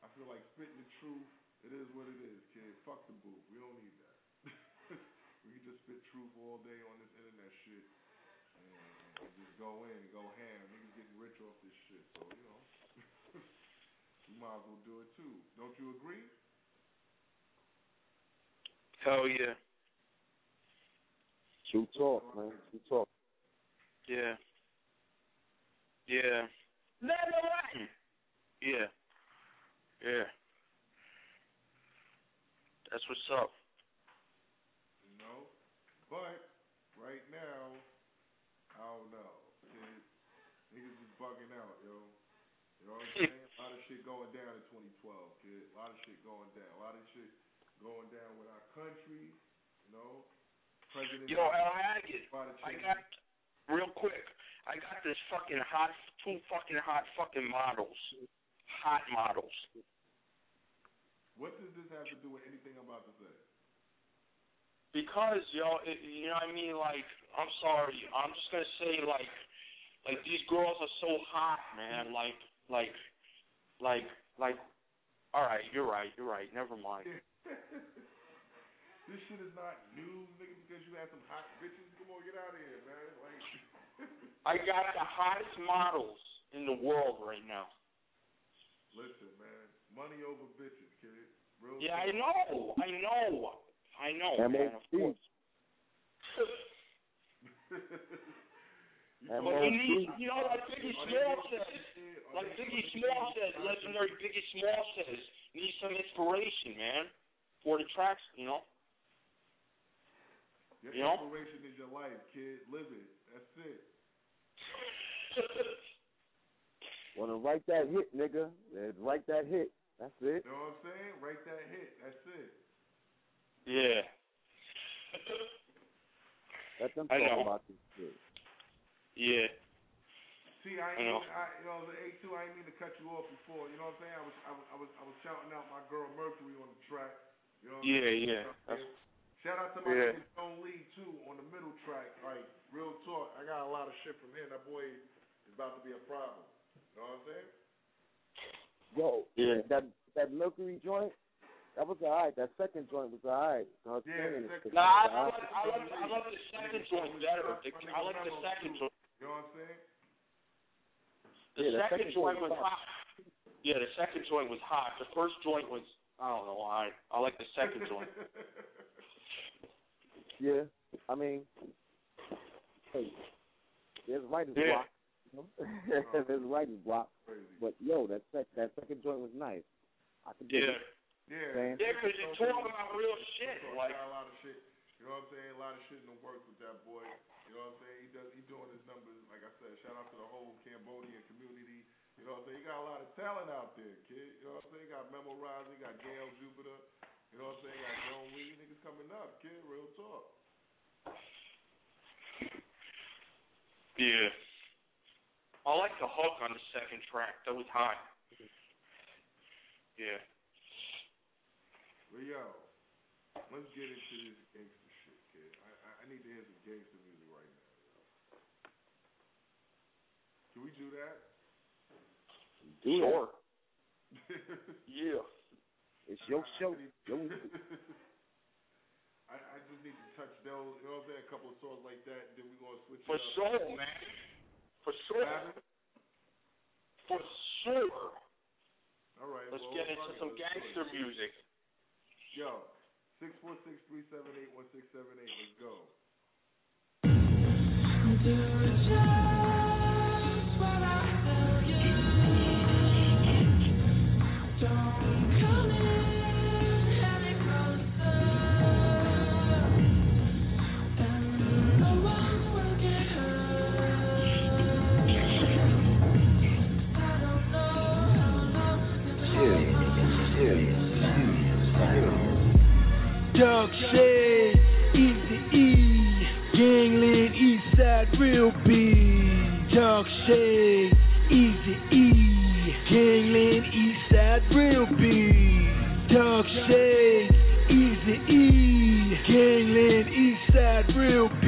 I feel like spitting the truth. It is what it is, kid. Fuck the booth. We don't need that. we can just spit truth all day on this internet shit. And, and just go in and go ham. Niggas getting rich off this shit. So, you know, we might as well do it too. Don't you agree? Hell yeah. True talk, man. True talk. Yeah. Yeah. Let it right. Hmm. Yeah. Yeah. That's what's up. You know? But right now, I don't know. Kid, niggas is bugging out, yo. You know what I'm saying? A lot of shit going down in 2012, kid. A lot of shit going down. A lot of shit going down with our country, you know? President Yo, El Haggis, I got real quick. I got this fucking hot, two fucking hot fucking models, hot models. What does this have to do with anything I'm about to say? Because yo, it, you know what I mean. Like, I'm sorry, I'm just gonna say like, like these girls are so hot, man. Like, like, like, like. All right, you're right. You're right. Never mind. this shit is not news, nigga, because you had some hot bitches. Come on, get out of here, man. Like, I got the hottest models in the world right now. listen, man. Money over bitches, kid. Real Yeah, I know. I know. I know, man. Of MOC. course. You But you need, you know, like Biggie Small says, like Biggie Small says, legendary Biggie Small says, you need some inspiration, man, for the tracks, you know. Your You know? inspiration is your life, kid. Live it. That's it. Wanna write that hit, nigga? Then Write that hit. That's it. You know what I'm saying? Write that hit. That's it. Yeah. Let them I talk know. about this shit. Yeah. See, I I ain't know. mean, I, you know, the A2, I ain't mean to cut you off before. You know what I'm saying? I was, I was, I was, I was shouting out my girl Mercury on the track. You know what Yeah, I'm saying? yeah. That's- Shout out to my Yeah. nigga Joan Lee too on the middle track. Like real talk, I got a lot of shit from him. That boy is about to be a problem. You know what I'm saying? Yo, Yeah. that that Mercury joint, that was alright. That second joint was alright. Her Yeah, singing the is second- Nah, I, was I alright. like, I like, I like the second joint better. I like the second joint. You know what I'm saying? The Yeah, the second second joint joint was was hot. Yeah, the second joint was hot. The first joint was, I don't know. I, I like the second joint. Yeah, I mean, hey, there's writer's Yeah. block. You know? there's writer's block. But yo, that sec- that second joint was nice. I could dig Yeah. it. Yeah. Saying? Yeah, 'cause you're talking about real shit. So Like, I got a lot of shit. You know what I'm saying? A lot of shit in the works with that boy. You know what I'm saying? He does. He doing his numbers. Like I said, shout out to the whole Cambodian community. You know what I'm saying? He got a lot of talent out there, kid. You know what I'm saying? He got Memorize. He got Gail Jupiter. You know what I'm saying? He got Joan Niggas coming up, kid. Real talk. yeah. I like the hook on the second track. That was hot. Yeah. But yo, let's get into this gangster shit, kid. I, I, I need to hear some gangster music right now. Yo. Can we do that? Do Sure. yeah. It's your show. Your I, I just need to touch those. You know what I'm saying? A couple of songs like that. Then we're gonna switch. For it up. sure, man. For sure. For sure. All right. Let's well, get into some gangster switch. music. Yo, six four six three seven eight one six seven eight. Let's go. Dog shade, easy E, gangland, east side, real B. Dog shade, easy E, gangland, east side, real B. Dog shade, easy E, gangland, east side, real B.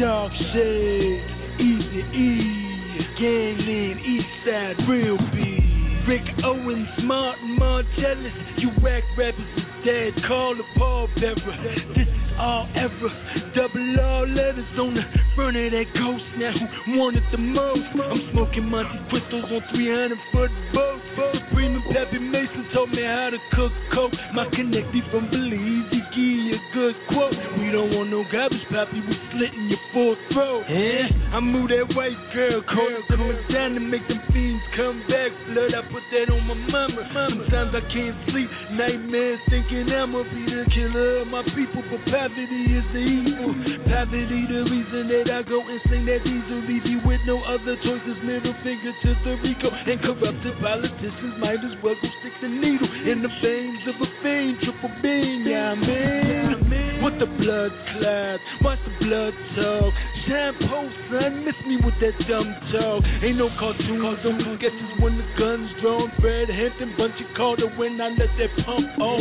Dog shade, easy E, gangland, east side, real B. Rick Owens, Martin Martellus, you whack rappers is dead. Call the Paul Bearer. This is all ever. Double letters on the front of that ghost. Now who wanted the most? I'm smoking Monte Crystals on 300 foot boat. Supreme and Pappy Mason told me how to cook coke. My connectie from Belize, he give you a good quote. We don't want no garbage, Poppy. We slitting your full throat. Yeah, I move that white girl, call it the Madonna, make them fiends come back. Blood, I put that on my mama. Sometimes I can't sleep, nightmares thinking I'ma be the killer of my people. But poverty is the evil. Poverty, the reason that I go insane that leave you with no other choices. Middle finger to the RICO and corrupted politicians might as well go stick the needle in the veins of a fiend. Triple beam, yeah, man. What the blood clots, watch the blood talk. Shampoo, son, miss me with that dumb talk. Ain't no cartoons, don't sketches when the guns drawn. Fred Hampton, Bunchy Carter when I let that pump on.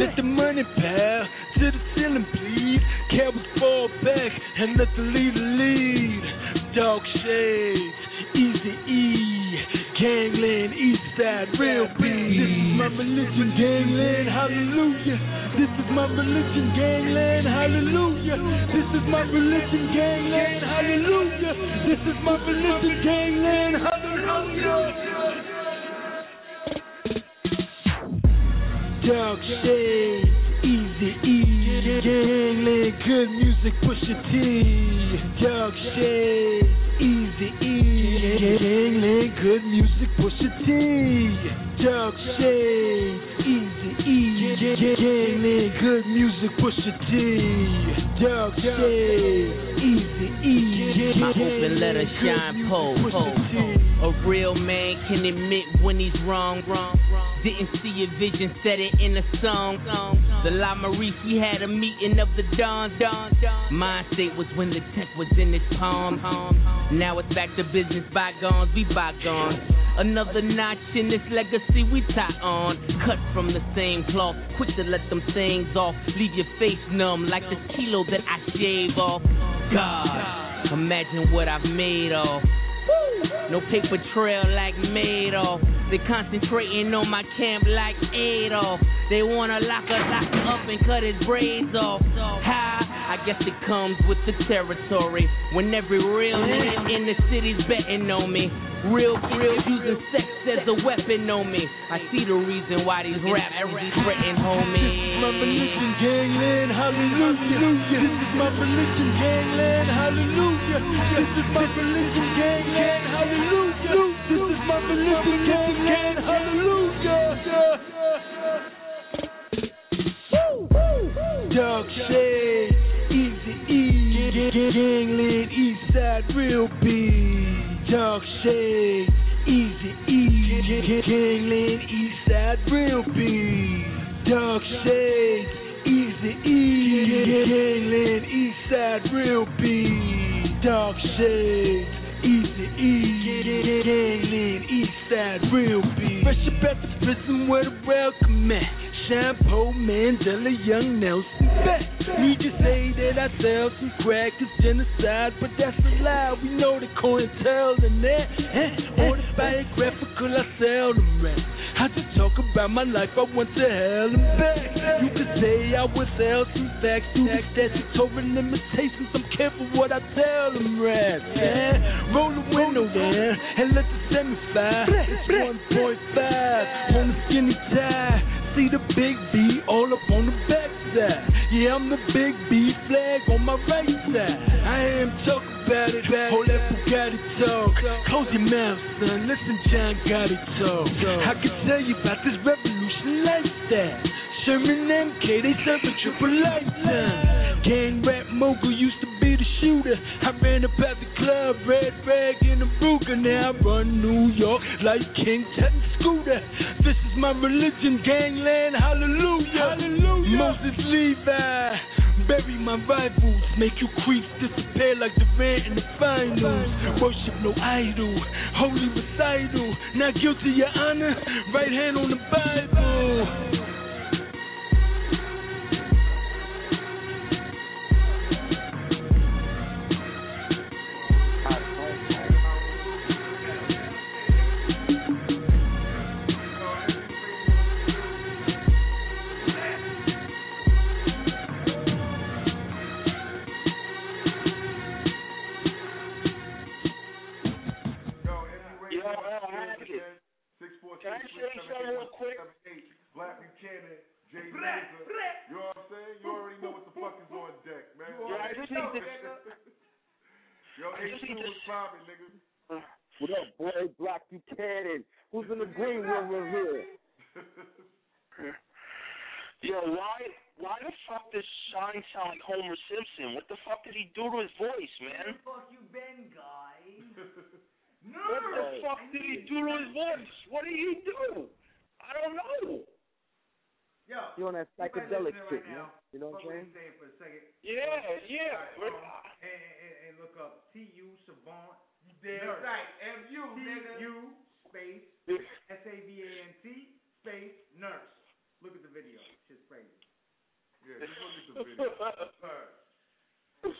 Let the money pal to the ceiling, please. Cowards fall back and let the leader lead. Dog shades, easy E, gangland, east side, real B. This is my religion, gangland, hallelujah. This is my religion, gangland, hallelujah. This is my religion, gangland, hallelujah. This is my religion, gangland, hallelujah. Dog shades, easy E, gangland, good music, push your T. Dog shades, easy E, gangland, good music, push your T. Dog shades, easy E, gangland, good music, push your T. Dog shades, easy E, My open letter shine pole. A real man can admit when he's wrong, wrong. Didn't see a vision, said it in a song. The La Maurice, we had a meeting of the dawn, dawn. Mind state was when the tech was in his palm. Now it's back to business, bygones, we bygones. Another notch in this legacy we tie on. Cut from the same cloth, quick to let them things off. Leave your face numb like the kilo that I shave off. God, imagine what I've made of. No paper trail like Madoff. They concentrating on my camp like Adolf. They wanna lock a locker up and cut his braids off. How? I guess it comes with the territory. When every real nigga in the city's betting on me. Real, real using sex as a weapon on me. I see the reason why these rap every threaten homie. my religion, gangland, hallelujah. This is my religion, gangland, hallelujah. This is my religion, gangland, hallelujah. This is my religion, gangland, hallelujah. Dog shade, easy E, gangland, east side, real B. Dog shade, easy E, gangland, east side, real B. Dog shade, easy E, gangland, east side, real B. Dog shade, easy E, gangland, east side, real B. Fresh up at the prison where the welcome at. Shampoo, Mandela, Young Nelson back. Need to say that I sell some crack, it's genocide, but that's a lie. We know the COINTEL and that. Eh, Ordered by a rapper, cause I seldom rap. I just talk about my life, I went to hell and back. You could say I was held some facts through the statutory limitations. I'm careful what I tell them rats. Yeah, roll the window down and let the semi fire. It's 1.5 on the skinny tie. See the big B all up on the backside. Yeah, I'm the big B flag on my right side. I am talk about it. Hold that Bugatti talk. Close your mouth, son. Listen, John Gotti talk. I can tell you about this revolution lifestyle. Sherman MK, they serving triple lifetime. Gang rap mogul used to be the shooter. I ran at the club, red rag in a Ruger. Now I run New York like King Tut and Scooter. This is my religion, gangland, hallelujah. hallelujah. Moses Levi. Bury my rivals, make you creeps disappear like the rant in the finals. Worship no idol, holy recital. Not guilty, your honor. Right hand on the Bible. Jay Laser. You know what I'm saying? You already know what the fuck is on deck, man. Yo, I just need to- Yo, I just A2 was popping, nigga. What up, boy? Black Buchanan. Who's in the green room in here? Yo, why why the fuck does Shyne sound like Homer Simpson? What the fuck did he do to his voice, man? Where the fuck you been, guys? What the fuck did he do to his voice? What did he do? I don't know. Yo, You on that psychedelic listening shit, right man? now, You know what I'm saying? he's saying for a second. Yeah, yeah. Alright, um, and, and, and look up T-U Savant. You damn right. M-U, nigga. T-U space S-A-V-A-N-T space nurse. Look at the video. Shit's crazy. Yeah, just look at the video.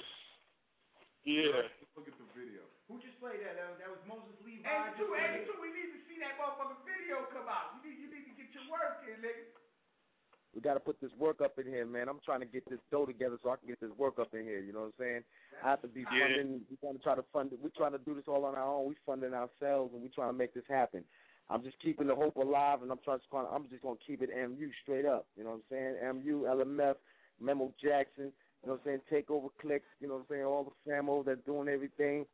Yeah. Look at the video. Who just played that? That was, that was Moses Levi. And just two, and two, we need to see that motherfucking video come out. You need, you need to get your work in, nigga. We got to put this work up in here, man. I'm trying to get this dough together so I can get this work up in here. You know what I'm saying? I have to be funding. We're going to try to fund it. We're trying to do this all on our own. We're funding ourselves, and we're trying to make this happen. I'm just keeping the hope alive, and I'm trying to. I'm just going to keep it MU straight up. You know what I'm saying? MU, LMF, Memo Jackson. You know what I'm saying? Take over clicks. You know what I'm saying? All the famo that's doing everything.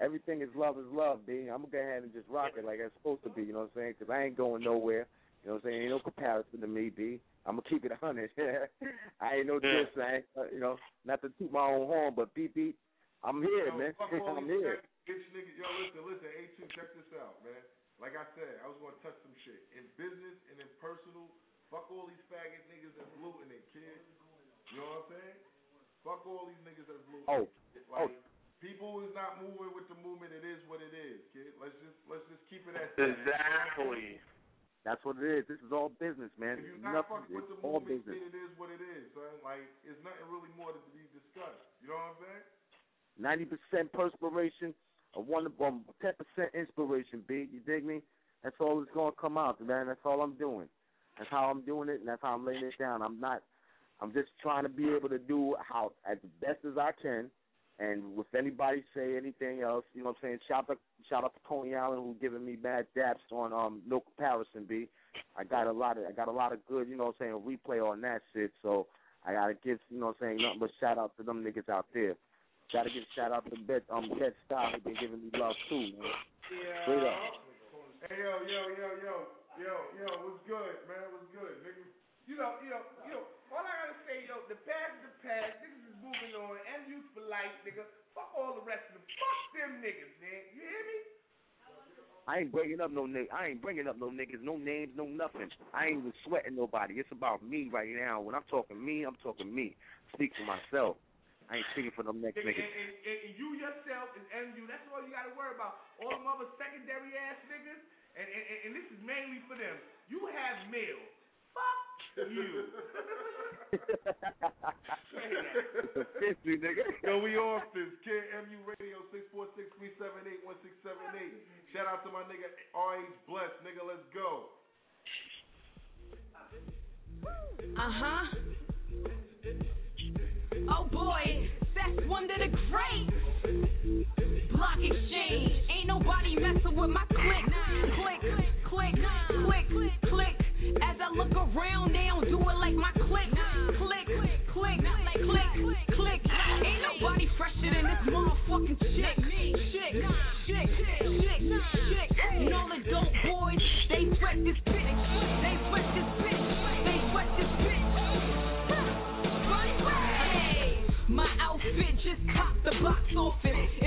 Everything is love is love, B. I'm gonna go ahead and just rock it like it's supposed to be. You know what I'm saying? 'Cause I ain't going nowhere. You know what I'm saying? Ain't no comparison to me, B. I'm gonna keep it a hundred. I ain't no Yeah. diss, I ain't, uh, you know, not to toot my own horn, but beep beep. I'm here, Yo, man. I'm these here. bitch niggas. Yo, listen, listen, A2, check this out, man. Like I said, I was gonna touch some shit. In business and in personal, fuck all these faggot niggas that's looting it, kid. You know what I'm saying? Fuck all these niggas that's looting Oh, it. Like, people is not moving with the movement, it is what it is, kid. Let's just let's just keep it at that. Exactly. That's what it is. This is all business, man. If you're not Nothing. fucking with It's the all movement, business. kid, it is what it is, son. Like, it's nothing really more to be discussed. You know what I'm saying? Ninety percent perspiration, a one ten percent inspiration, B. You dig me? That's all that's gonna come out, man. That's all I'm doing. That's how I'm doing it, and that's how I'm laying it down. I'm not. I'm just trying to be able to do how as best as I can. And if anybody say anything else, you know what I'm saying? Shout out, shout out to Tony Allen who giving me bad daps on um no comparison, B. I got a lot of I got a lot of good, you know what I'm saying, replay on that shit. So I gotta give, you know what I'm saying, nothing but shout out to them niggas out there. Gotta give shout out to Bet um Bet Style who been giving me love too, man. Straight up. Hey yo, yo, yo, yo, yo, yo, what's good, man? What's good, nigga? You know, you know, you know, all I gotta say, yo, the past is the past. Niggas is moving on. And youth for life, nigga. Fuck all the rest of them. Fuck them niggas, man. You hear me? I ain't bringing up no niggas. I ain't bringing up no niggas, no names, no nothing. I ain't even sweating nobody. It's about me right now. When I'm talking me, I'm talking me. Speak for myself. I ain't speaking for them next And, niggas. and, and, and you yourself and MU, that's all you gotta worry about. All them other secondary ass niggas, and, and, and, and this is mainly for them. You have mail. Fuck You. it's officially, nigga. Yo, we off this. KMU Radio 646-378-1678. Shout out to my nigga RH Bless. Nigga, let's go. Uh huh. Oh boy, that's one of the greats. Block exchange, ain't nobody messing with my click. Click, click, click, click. As I look around, they don't do it like my click. Click, click, click, click. Ain't nobody fresher than this motherfucking chick. Chick, chick, chick, chick. And all the dope boys, they sweat this bitch. They sweat this bitch. They sweat this bitch. My outfit just topped the box office.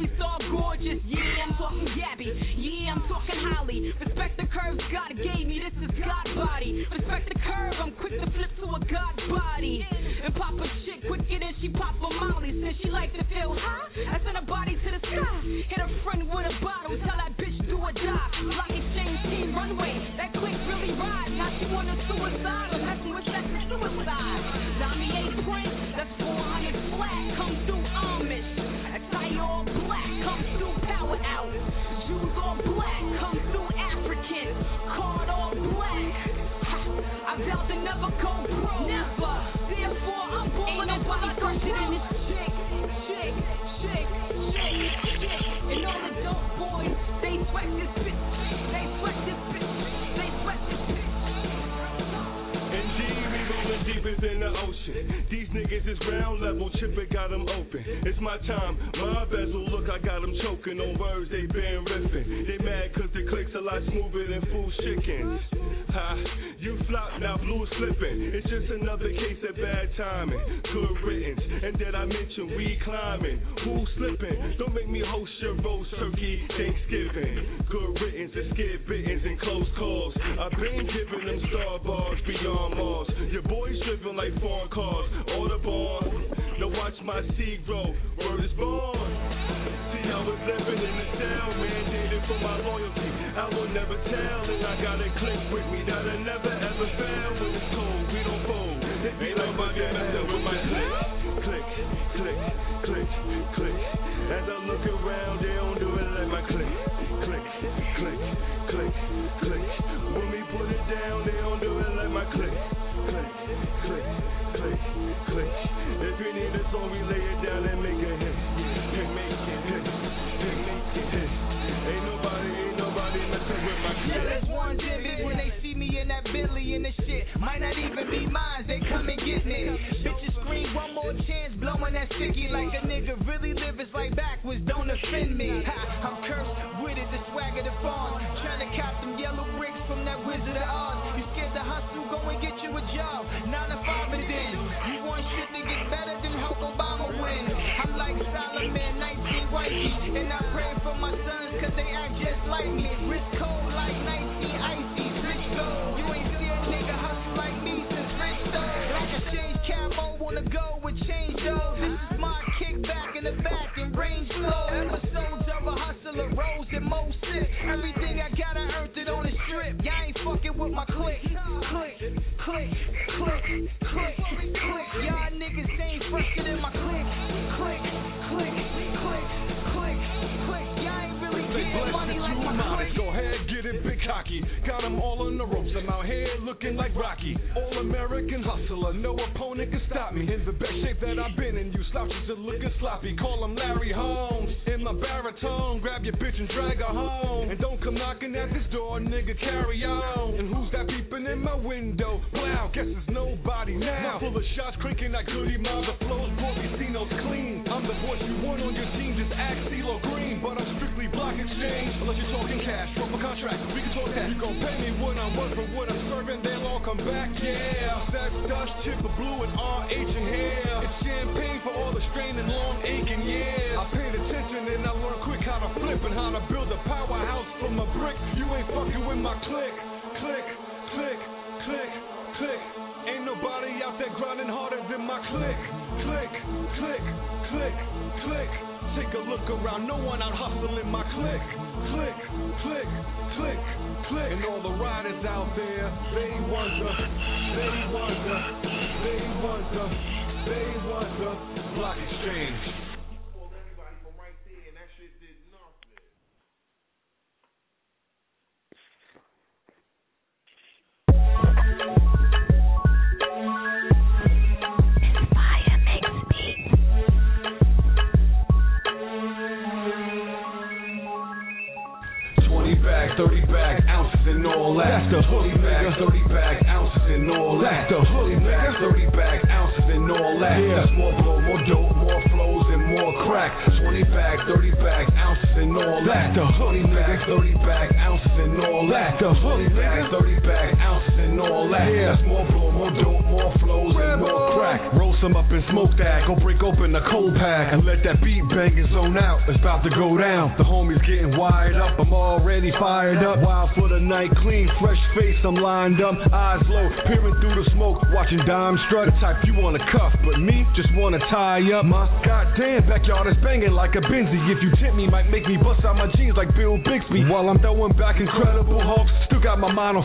Movie star gorgeous. Yeah, I'm talking Gabby. Yeah, I'm talking Holly. Respect the curves God gave me. This is God body. Respect the curve. I'm quick to flip to a God body. And pop a shit quicker than she pop a Molly. Since she like to feel high, I send her body to the sky. Hit a friend with a bottle. These niggas is ground level, chipper got them open. It's my time, my bezel. Look, I got them choking on words they been ripping. They mad cause the click's a lot smoother than fool chickens. Ha, you flop, now blue slipping. It's just another case of bad timing. Good riddance, and then I mention we climbing. Who slipping? Don't make me host your roast turkey Thanksgiving. Good riddance and skid bittens and close calls. I've been giving them star bars beyond Mars. Your boys driven like foreign cars, Audubon. Now watch my seed grow, word is born. See, I was living in the town, mandated for my loyalty. I will never tell, and I got a click with me that I never ever fail. When it's cold, we don't fold. It be like my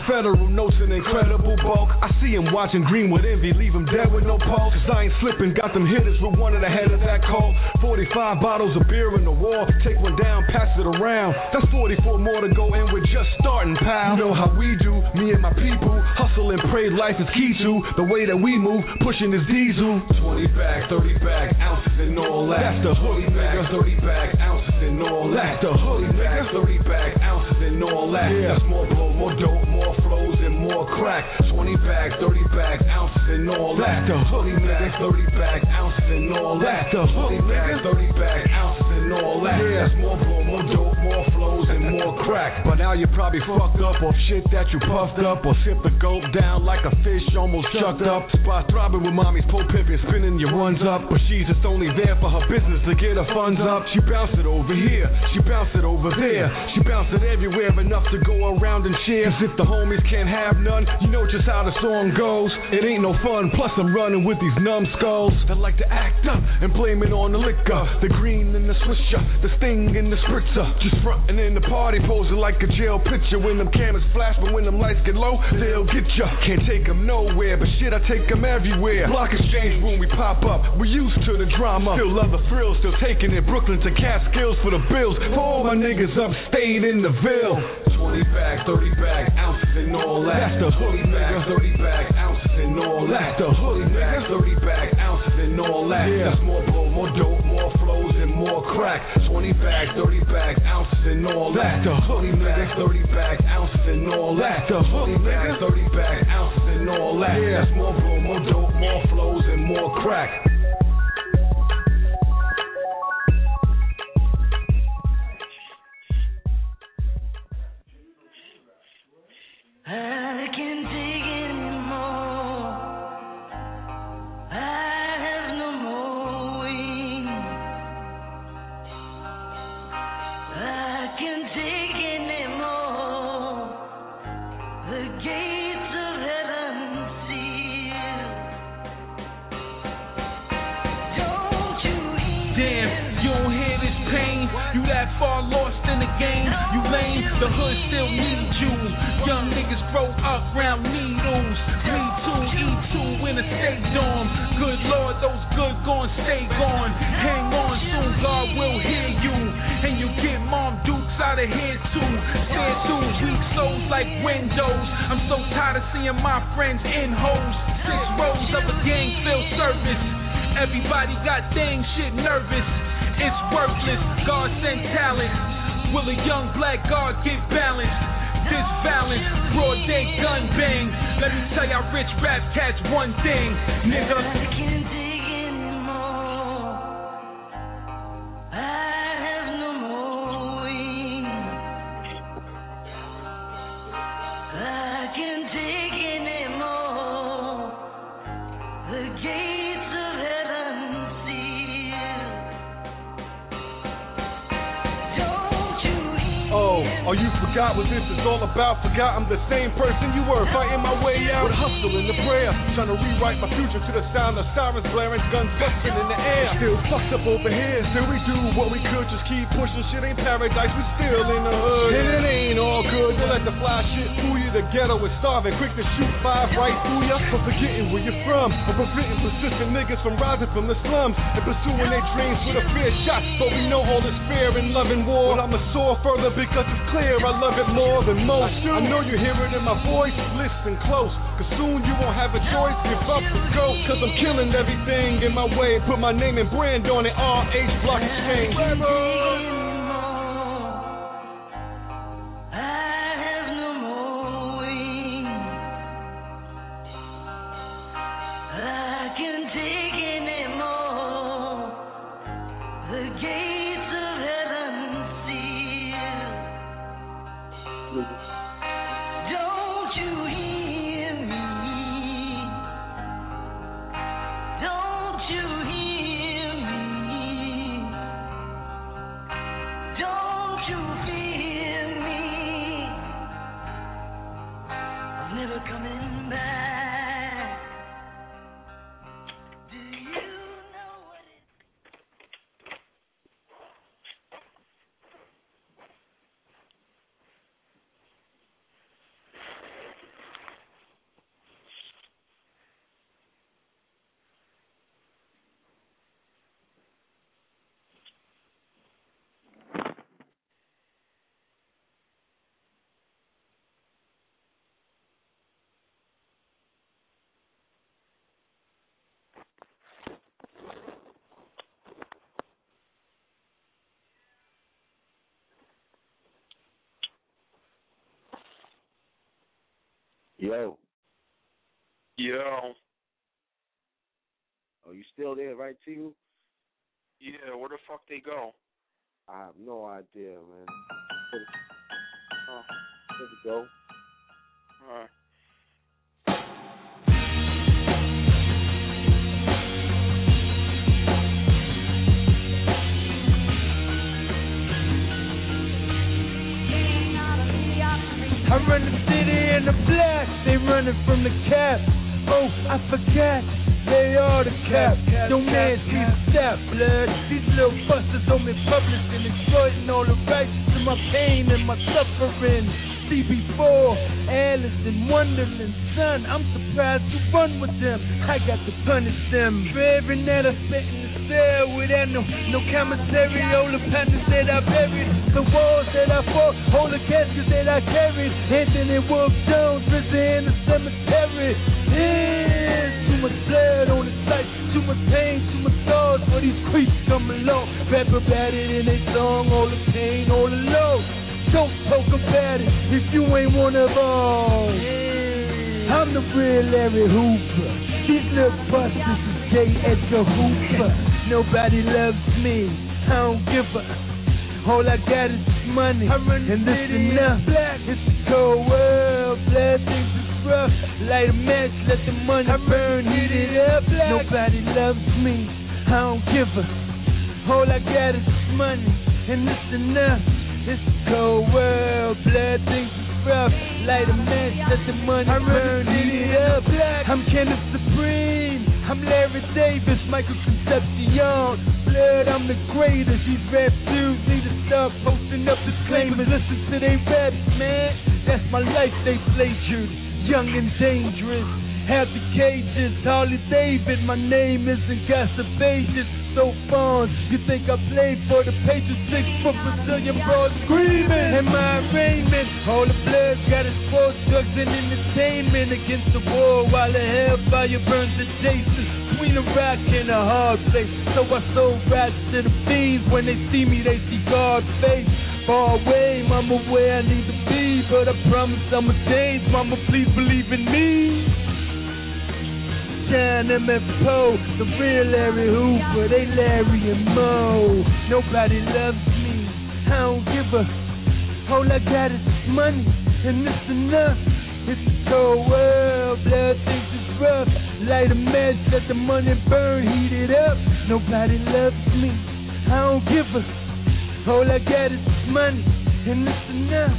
federal notes and incredible bulk. I see him watching green with envy, leave him dead with no pulse. Cause I ain't slipping, got them hitters with one of the head of that call. 45 bottles of beer in the wall, take one down, pass it around. That's 44 more to go, and we're just starting, pal. You know how we do, me and my people. Hustle and pray, life is key to the way that we move, pushing this diesel. 20 bag, 30 bag, ounces and all that. That's the hoodie bag, 30 bag, ounces and all that. That's the hoodie bag, 30 bag, ounces and all that. Yeah. That's more blow, more dope, more flows and more crack. 20 bag, 30 bag, ounces and all that. That's the hoodie bag, 30 bag, ounces and all that. That's the hoodie bag, 30 bag, ounces and all that. Yeah. That's more blow, more dope, more flows and more crack. But now you're probably fucked up off shit that you puffed up or sip the gulp down like a fish almost chucked up. Spot throbbing with mommy's pole pimping, spinning your ones up. But she's just only there for her business to get her funds up. She bounce it over here, she bounce it over there. She bounce it everywhere enough to go around and share. 'Cause if the homies can't have none, you know just how the song goes. It ain't no fun, plus I'm running with these numbskulls that like to act up and blame it on the liquor. The green and the swisher, the sting and the spritzer. Just frontin' in the party, posing like a jail picture. When them cameras flash, but when them lights get low, they'll get ya. Can't take 'em nowhere, but shit, I take 'em everywhere. Block exchange room, we pop up. We used to the drama. Still love the thrill, still taking it Brooklyn to Catskills for the bills. For all my niggas upstate in the Ville. 20 bag, 30 bag, ounces and all that. That's the hoodie bag, 30 bag, ounces and all that. That's the hoodie bag, 30 bag, ounces and all that. Yeah. That's more blow, more dope, more flows and more crack. 20 bag, 30 bag, ounces and all that. That's the hoodie bag, 30 bag, ounces and all that. That's the hoodie bag, 30 bag, ounces and all that. Yeah. That's more blow, more dope, more flows and more crack. I can't take anymore. I have no more wings. I can't take game. You lame, the hood still needs you. Young niggas grow up round needles. Me too, E2 in a state dorm. Good lord, those good gon' stay gone. Hang on, soon God will hear you. And you get mom dukes out of here too. Stare through weak souls like windows. I'm so tired of seeing my friends in holes. Six rows of a gang filled service. Everybody got dang shit nervous. It's worthless. God sent talent. Will a young black guard get balanced? This balance, broad day gun bang. Let me tell y'all rich rap cats one thing, nigga. Oh, you forgot what this is all about. Forgot I'm the same person you were, fighting my way out. With the prayer, trying to rewrite my future to the sound of sirens blaring, guns busting in the air. Still fucked up over here, still we do what we could, just keep pushing. Shit ain't paradise, we still in the hood. And it ain't all good till let the fly shit fool you. The ghetto is starving, quick to shoot five right through ya. For forgetting where you're from, or preventing persistent niggas from rising from the slums and pursuing their dreams with a fair shot. But we know all is fair in love and war. But I'ma soar further because it's clear I love it more than most. I know you hear it in my voice, listen close. Cause soon you won't have a choice, give up or go. Cause I'm killing everything in my way. Put my name and brand on it, RH Block Exchange. Can take Yo, Yo, are you still there, right, T? yeah, where the fuck they go? I have no idea, man. Oh, there we go. Alright. I run the city in the black, they running from the cap. Oh, I forgot, they are the cap. Yo, man, see the step, blood. These little busters on me publishing, exploiting all the rights to my pain and my suffering. CB4, Alice in Wonderland, son, I'm surprised to run with them. I got to punish them every night I spent in the cell without no, no commissary. All the panthers that I buried, the walls that I fought, all the caskets that I carried. Anthony Wolf Jones, prison in the cemetery. Yeah, too much blood on the site, too much pain, too much scars for these creeps come along. Rap about it in their song, all the pain, all the low. Don't talk about it if you ain't one of them. I'm the real Larry Hoover. These little busters is J. Edgar Hoover. Nobody loves me. I don't give a. All I got is money, and this enough. It's a cold world, blood things is rough. Light a match, let the money burn, heat it up. Nobody loves me. I don't give a. All I got is money, and this enough. It's a cold world, blood things is rough. Light a match, let the money burn, heat it up. I'm Kenneth Supreme. I'm Larry Davis, Michael Concepcion. Blood, I'm the greatest. These rap dudes need to stop posting up disclaimers. Listen to they raps, man. That's my life, they plagiarized. Young and dangerous. Happy cages, Harley David. My name isn't Gossip Agent. So fun. You think I played for the Patriots? Six foot Brazilian broad screaming. And my arraignment. All the bloods got his sports, drugs, and entertainment against the war while the hellfire burns adjacent. Between a rock and a hard place. So I sold rats to the fiends. When they see me, they see God's face. Far away, mama, where I need to be. But I promise I'ma change, mama, please believe in me. Shyne MFO, the real Larry Hoover, they Larry and Mo. Nobody loves me, I don't give a. All I got is money, and it's enough. It's a cold world, blood things is rough. Light a match, let the money burn, heat it up. Nobody loves me, I don't give a. All I got is money, and it's enough.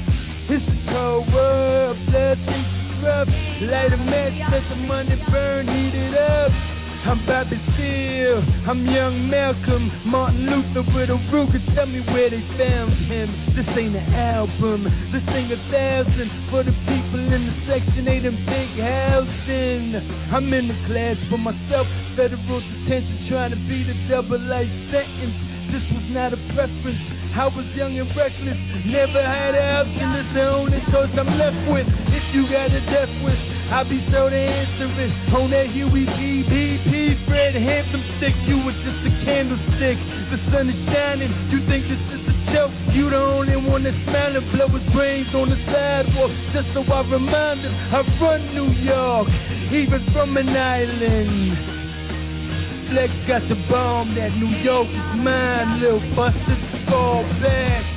It's a cold world, blood things rough. Light a match, let the money burn, heat it up. I'm Bobby Seale. I'm young Malcolm. Martin Luther with a Ruger. Tell me where they found him. This ain't an album. This ain't a thousand for the people in the section 8 and big housing. I'm in the class for myself. Federal detention trying to beat a double life sentence. This was not a preference. I was young and reckless, never had a and it's the only choice I'm left with. If you got a death wish, I'll be sure to answer it. On that Huey BP, Fred Hampton stick, you were just a candlestick. The sun is shining, you think this is a joke. You the only one that's smiling, blow his brains on the sidewalk. Just so I remind him, I run New York, even from an island. Flex got the bomb that New York is mine, little bustard fall back.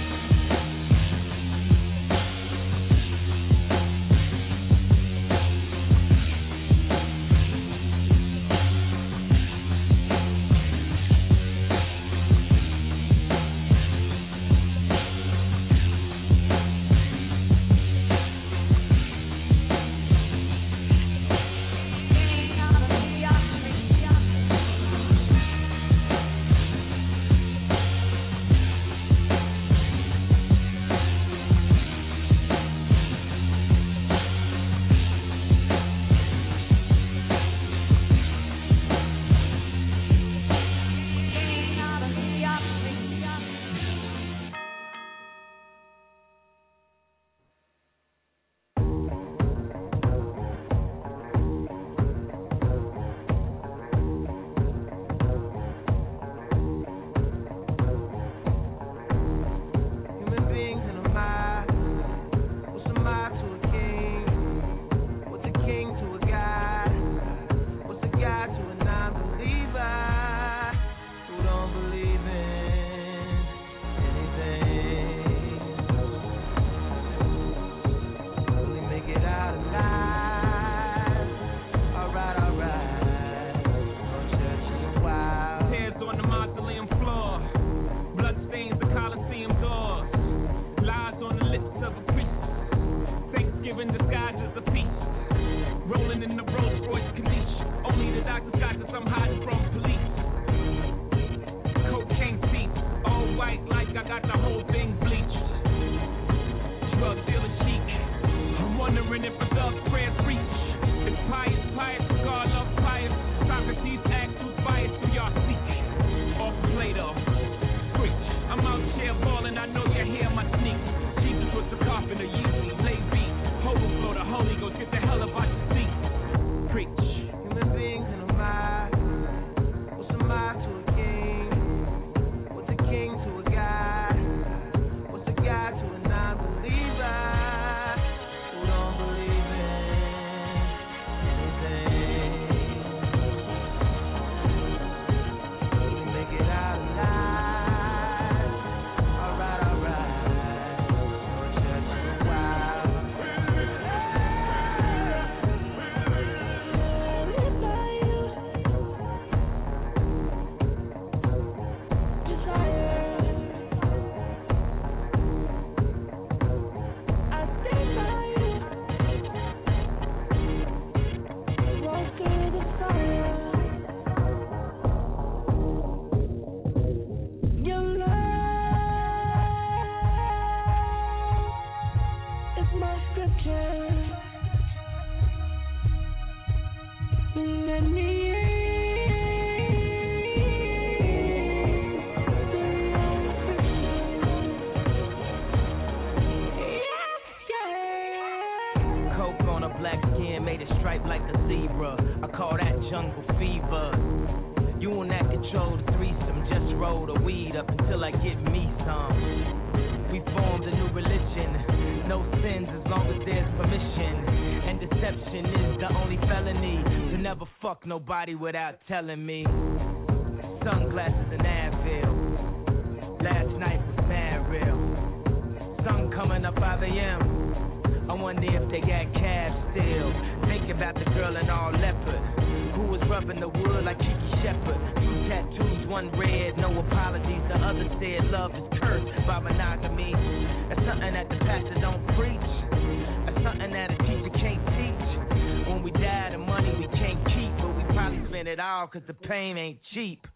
Without telling me. Pain ain't cheap.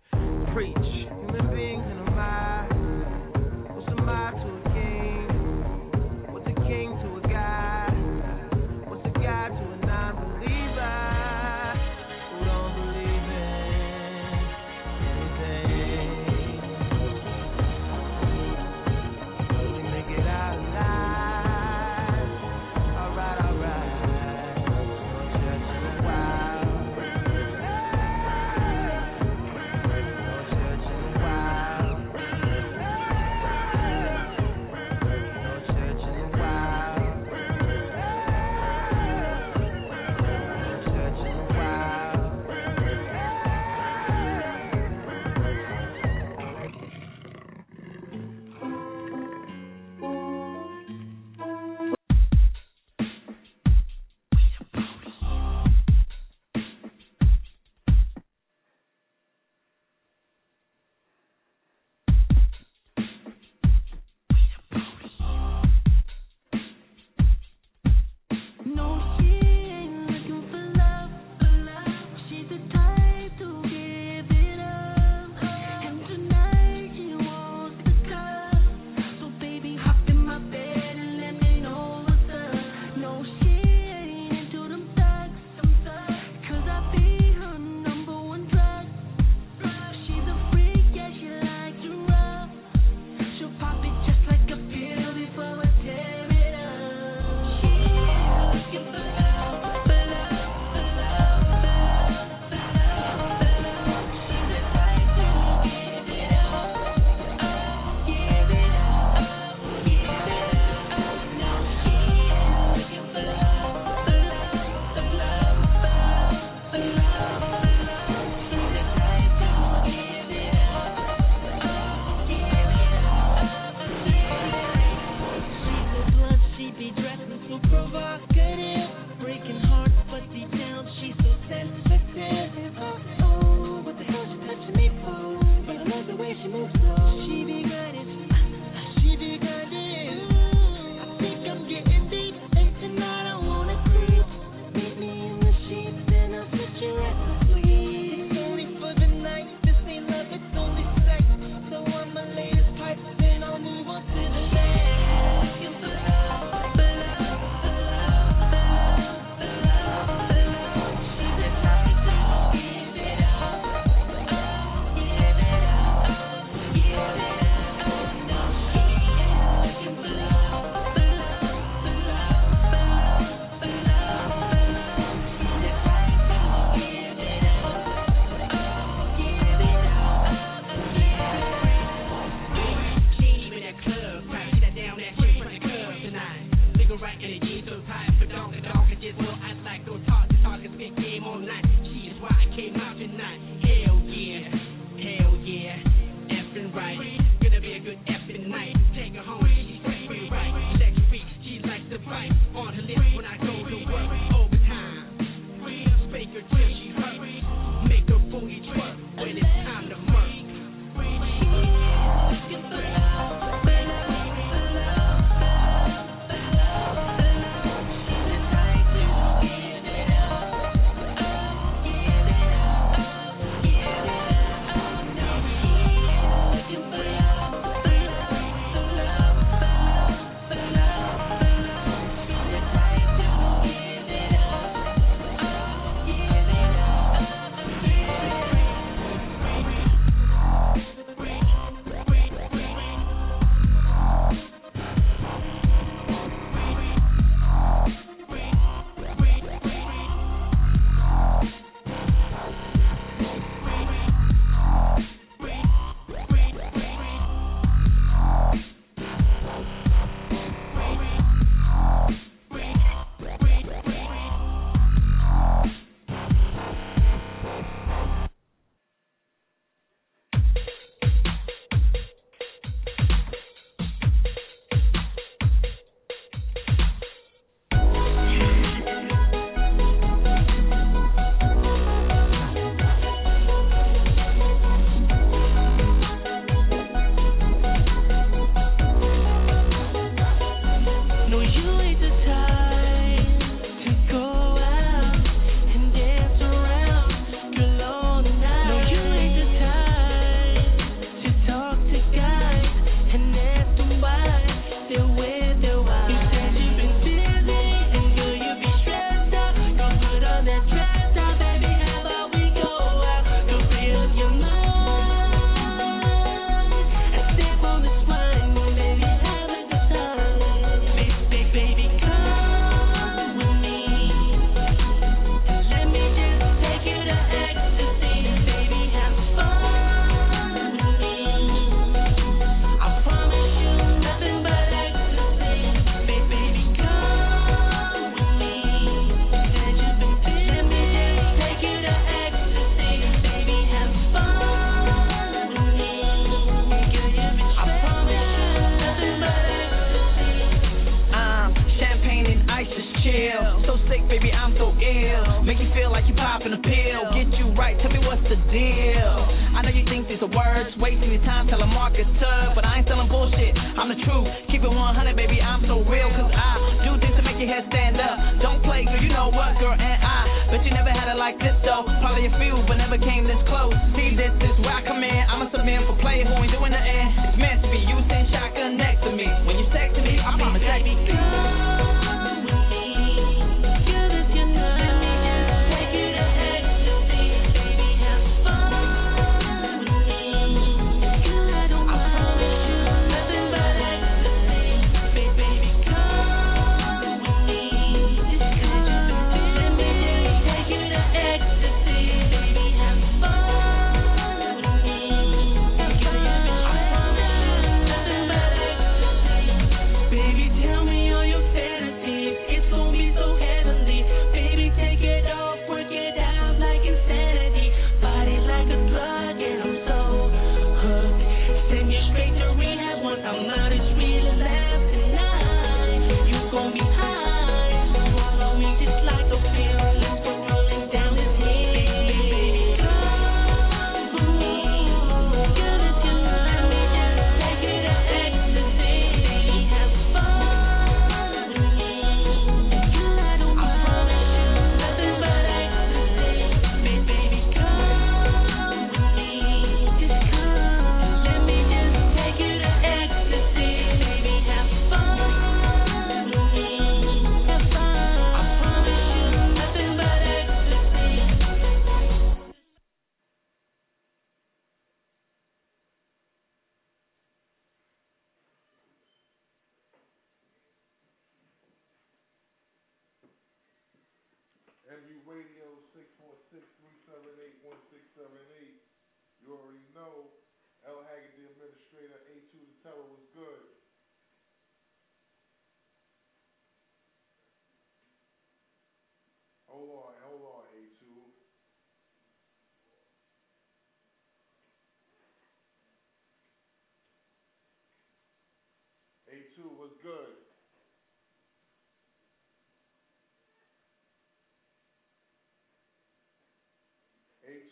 So ill. Make you feel like you popping a pill. Get you right, tell me what's the deal. I know you think these are words, wasting your time telling Marcus Tug, but I ain't selling bullshit. I'm the truth. Keep it 100, baby, I'm so real, cause I do things to make your head stand up. Don't play, girl, you know what, girl, and I bet you never had it like this though. Probably a few, but never came this close. See, this is where I come in. I'm a submit for play who ain't doing nothing. It's meant to be. You send shotgun next to me. When you text me, I'm on the Baby,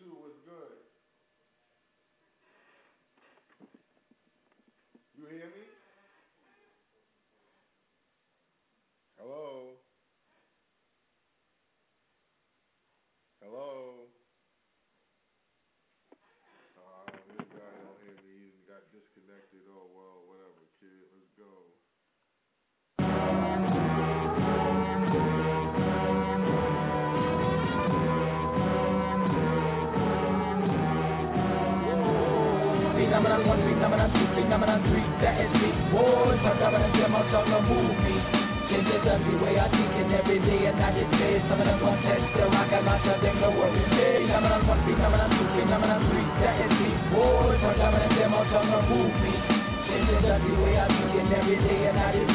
A2 was good. Phenomenon three, that is me. Boys, my government, them out on the movie. Changes every way I think and every day and night it days. Some of them want test the rock, I got to them no worry. Phenomenon one, phenomenon two, phenomenon three, that is me. Boys, my government, them out on the movie. Changes every way I think and every day and the I got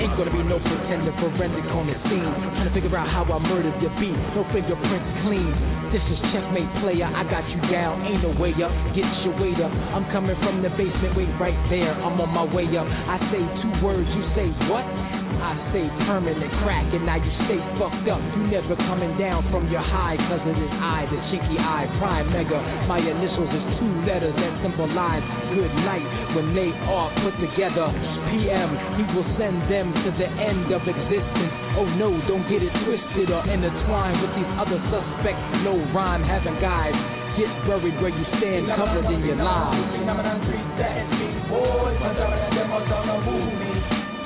Ain't gonna be no pretender forensic on the scene. Trying to figure out how I murdered your beat. No fingerprints clean. This is checkmate player. I got you down. Ain't no way up. Get your weight up. I'm coming from the basement. Wait right there. I'm on my way up. I say two words. You say what? I stay permanent crack, and now you stay fucked up. You never coming down from your high, cause of this eye, the cheeky eye, prime mega. My initials is two letters that symbolize good night. When they are put together, PM, he will send them to the end of existence. Oh no, don't get it twisted or intertwined with these other suspects. No rhyme having guys. Get buried where you stand, covered in your lies.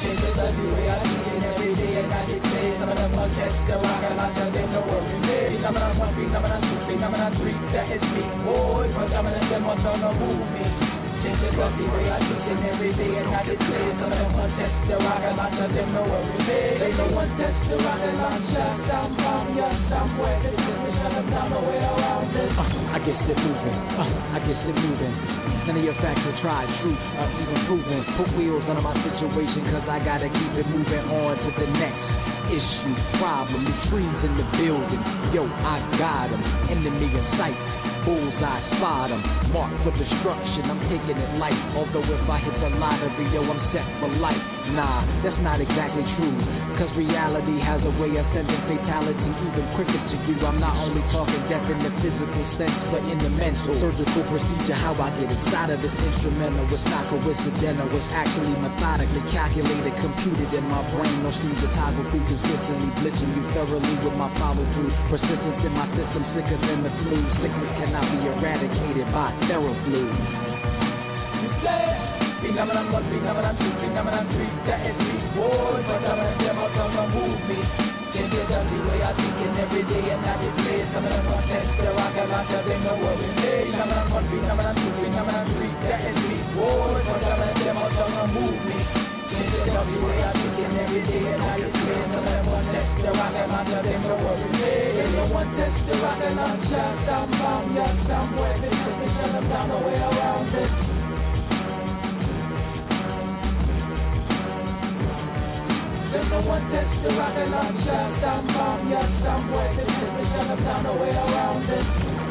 Me. Them the movie. Changes every way I every day and night it days. Some of them want the rock, I got to them no worry. Phenomenon one, phenomenon two, phenomenon three, that is me. Boys, my government, them out on the every way I think and every day and it. Some of them want test the I to them no worry. They don't want test the I'm down from ya somewhere. Shut them down, way around this. I guess it moving. Uh, I guess it moving. None of your facts are tried, truth, or even proven. Put wheels under my situation, cause I gotta keep it moving on to the next issue, problem. The trees in the building. Yo, I got got 'em. Enemy in sight. Bullseye, spot 'em. Marked for destruction. I'm taking it light. Although if I hit the lottery, yo, I'm set for life. Nah, that's not exactly true. Cause reality has a way of sending fatality even quicker to you. I'm not only talking death in the physical sense, but in the mental. Surgical procedure, how I get inside of this instrumental. It's not coincidental, it's actually methodically calculated, computed in my brain. No topography consistently blitzing you thoroughly with my follow through. Persistence in my system, sicker than the flu. Sickness cannot be eradicated by Theraflu. That is them and. Change it up the I think it every day and not this place. Phenomenon one, test the rock and launch, they what we made. Phenomenon one, phenomenon two, phenomenon three, that is me, boy. Phenomenon them all come and move me. Change it up the way I think it every day and not this made. Phenomenon one, test the rock and launch, some bomb, yeah, somewhere. This shut them down the way around it. There's no one test the launch shot down bomb, yeah, somewhere. This is the shut them down the way around it.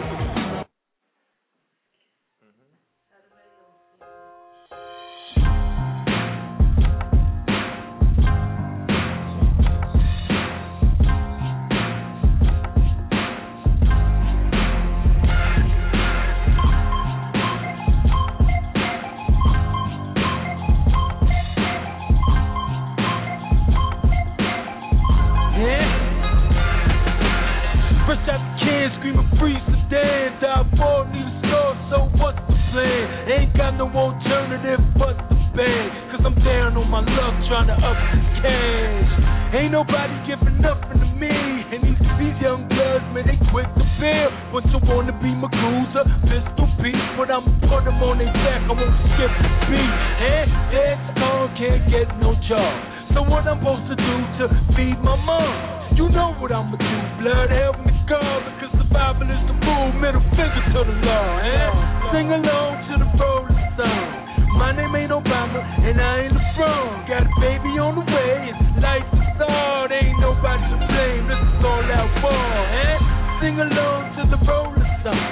Can, screaming freeze the dance. Our ball need a score, so what's the plan? Ain't got no alternative but the bang. Cause I'm down on my luck, trying to up the cash. Ain't nobody giving nothing to me. And these, these young bloods, man, they quick to bail. Once I wanna be Magusa, pistol piece, but I'ma put them on their back, I won't skip the beat. And that's all, can't get no job. So what I'm supposed to do to feed my mom? You know what I'ma do, blood, help me God, because survival is the rule, middle finger to the law, eh? Sing along to the rolling song. My name ain't Obama, and I ain't LeBron. Got a baby on the way, and life is hard, ain't nobody to blame, this is all out war, eh? Sing along to the rolling song.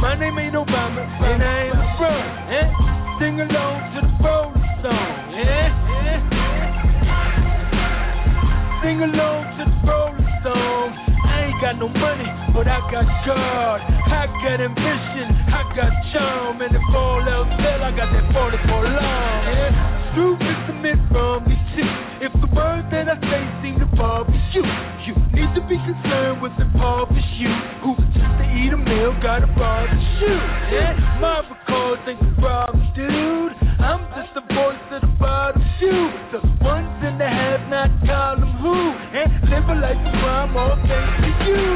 My name ain't Obama, and I ain't LeBron, eh? Sing along to the rolling song, eh? eh? Sing along to the rolling song. I ain't got no money, but I got God. I got ambition, I got charm, and if all else fail, I got that 44 long. Yeah. Truth is the myth from me too. If the words that I say seem to bother you, you need to be concerned with the impoverished you who just to eat a meal got a bar to shoot. Yeah, my records ain't the problem, dude. I'm just the voice of the the ones in the have not call them who, and live a life of crime all thanks to you.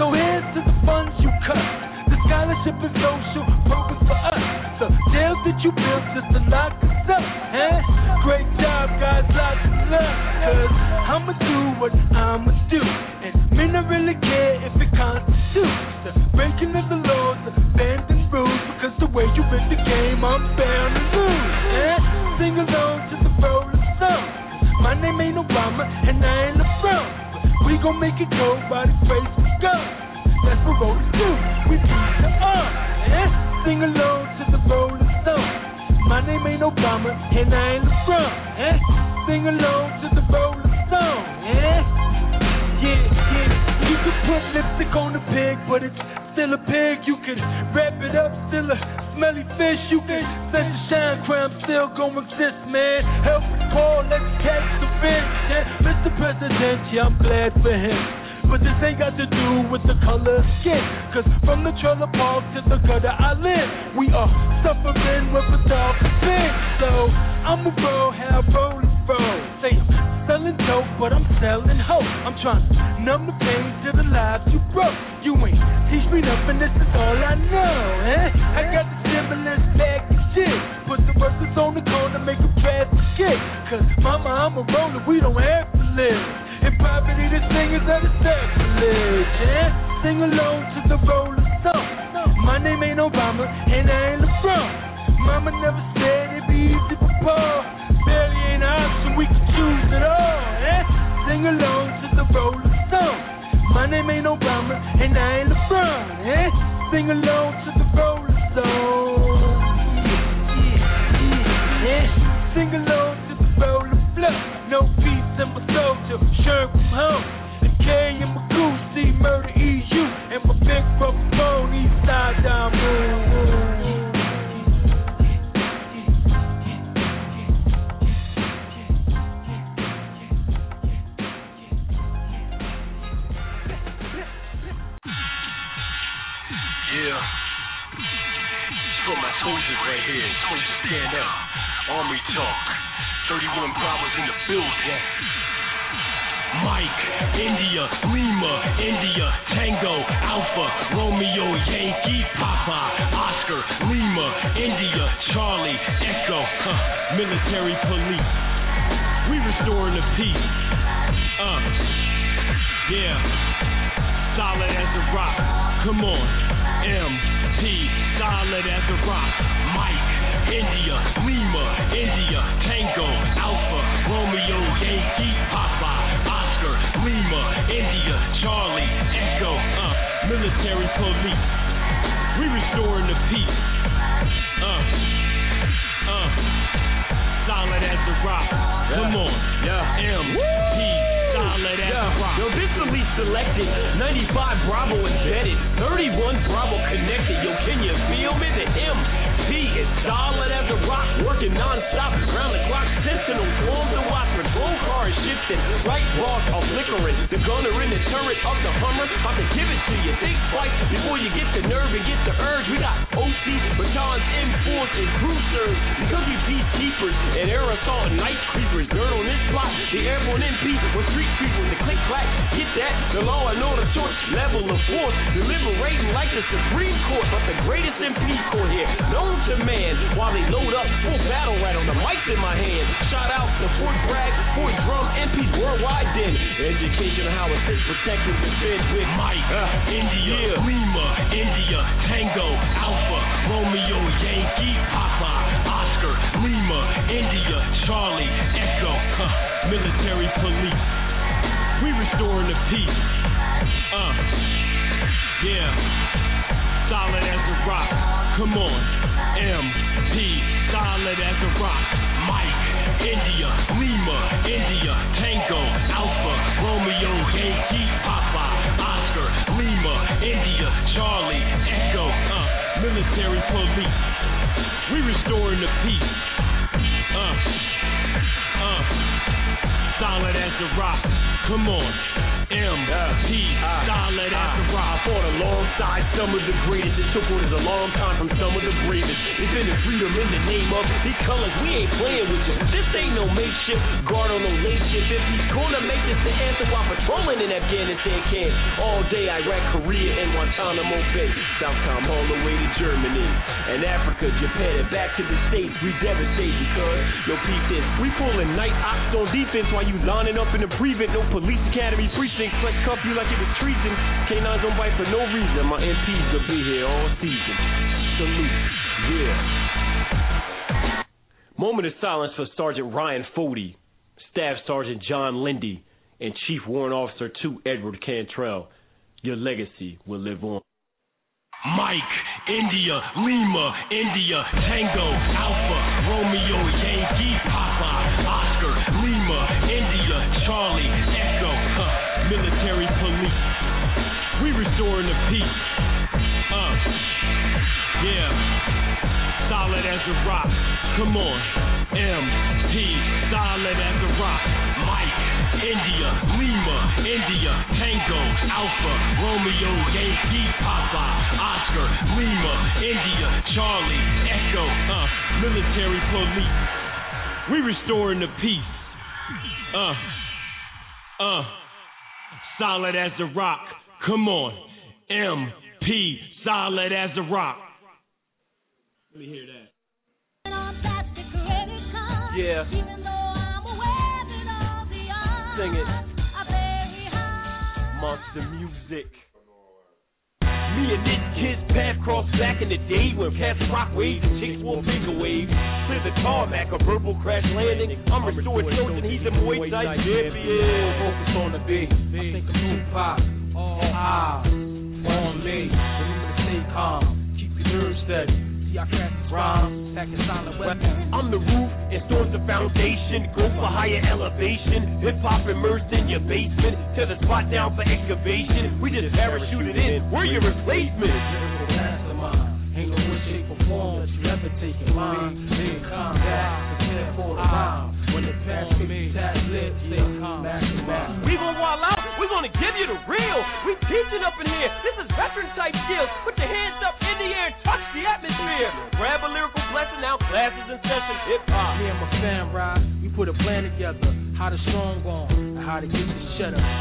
So here's to the funds you cut. The scholarship and social purpose for us. The jails that you built just to lock us up, eh? Great job, guys, lots of love. Cause I'ma do what I'ma do. And men don't really care if it constitutes the breaking of the laws, the abandoned rules. Because the way you rip the game, I'm bound to lose, eh? Sing along to the rolling song. My name ain't Obama, and I ain't LeBron. But we gon' make it go by the grace of God. That's what rollers do. We beat the arm, eh? Sing along to the rolling song. My name ain't Obama, and I ain't LeBron, eh? Sing along to the rolling song, eh? Yeah, yeah. You can put lipstick on the pig, but it's still a pig. You can wrap it up, still a smelly fish. You can set the shine, crime still gonna exist, man. Help us call, let's catch the fish. Yeah, Mr. President, yeah, I'm glad for him. But this ain't got to do with the color of skin. Cause from the trailer park to the gutter I live, we are suffering with a dark spin. So I'ma roll how rollers roll. Say I'm selling dope, but I'm selling hope. I'm trying to numb the pain to the lives you broke. You ain't teach me nothing, this is all I know, eh? I got the stimulus back and shit. Put the workers on the corner, make them trash the shit. Cause mama, I'm a roller, we don't have to live. In poverty, this thing is at a sacrilege, yeah? Sing along to the rolling song. My name ain't Obama, and I ain't LeBron. Mama never said it'd be easy for Paul. Barely an option, we can choose it all. Eh? Sing along to the Rolling Stone. My name ain't Obama, and I ain't LeBron. Eh? Sing along to the Rolling Stone. Yeah, yeah, yeah. Sing along to the Rolling Flow. No peace in my soldier, sure from home. The K and my Goosey, murder EU, and my big brother phone, East Side Diamond. here. For my soldiers right here, soldiers stand up. Army talk. 31 brothers in the building. Mike, India, Lima, India, Tango, Alpha, Romeo, Yankee, Papa, Oscar, Lima, India, Charlie, Echo, huh, military police. We restoring the peace. Uh, yeah, solid as a rock. Come on. MP, solid as a rock. Mike, India, Lima, India, Tango, Alpha, Romeo, Yankee, Papa, Oscar, Lima, India, Charlie, Echo, uh, military police. We restoring the peace. Uh, uh, solid as a rock. Come on, yeah, MP, solid as a rock. Yo, this elite selected. 95 Bravo embedded. 31 solid as a rock. Working non-stop. Round the clock. Sentinel formed to watch. Patrol car is shifting. Right boss are flickering. The gunner in the turret of the Hummer. I can give it to you. Think twice before you get the nerve and get the urge. We got OC, batons, M4s, and. Because we peacekeepers and air assault and night creepers. Dirt on this block. The airborne MP was street creepers. The click clack. Get that? The law and order source. Level of force. Deliberating like the Supreme Court. But the greatest MP court here. Known to man. While they load up. Full battle right on the mic in my hand. Shout out to Fort Bragg, Fort Drum, MPs worldwide then. Education on how to stay protected and defend with Mike, uh, India, Lima, India, Tango, Alpha, Romeo, Yankee, Papa, Oscar, Lima, India, Charlie, Echo, huh, military police. We restoring the peace. Uh, yeah, solid as a rock. Come on, MP, solid as a rock. Mike, India, Lima, India, Tango, Alpha, Romeo, Yankee, Papa, Oscar, Lima, India, Charlie, Echo, uh, military police. We restoring the peace. Uh, uh, solid as a rock. Come on, MP, ah. solid as a ah. rock. I fought alongside some of the greatest. It took what is a long time from some of the bravest. Defending freedom in the name of the colors. We ain't playing with you. This ain't no makeshift guard on no late shift. If he's gonna make this the anthem while patrolling in Afghanistan camp all day, Iraq, Korea, and Guantanamo Bay, Southcom all the way to Germany and Africa, Japan, and back to the states. We devastate because yo peep this. We pulling night ops on defense while you lining up in the prevent. No police academy precinct. Let's cuff you like it was treason. Canines don't bite for no reason. My MPs will be here all season. Salute. Yeah. Moment of silence for Sergeant Ryan Fody, Staff Sergeant John Lindy, and Chief Warrant Officer 2 Edward Cantrell. Your legacy will live on. Mike, India, Lima, India, Tango, Alpha, Romeo, Yankee, Papa, Oscar, Lima, India, Charlie, Echo, huh, military police. We restoring the peace. Uh, yeah, solid as a rock. Come on, MP, solid as a rock. Mike, India, Lima, India, Tango, Alpha, Romeo, Yankee, Papa, Oscar, Lima, India, Charlie, Echo, uh, military police. We restoring the peace. Uh, uh, solid as a rock. Come on, MP, solid as a rock. Let me hear that. Yeah. Sing it. Monster music. Me and this kid's path crossed back in the day when cats rock waves and chicks wore bigger waves. Clear the tarmac, a verbal crash landing. I'm restored chosen, he's a Muay Thai champion. Focus on the. I think of Tupac. All eyes on me. Remember to stay calm. Keep your nerves steady. See, I craft these rhymes. Packing silent weapons. I'm the roof and stores the foundation. Go for higher elevation. Hip hop immersed in your basement. Tear the spot down for excavation. We just parachuted in. We're your replacement. To get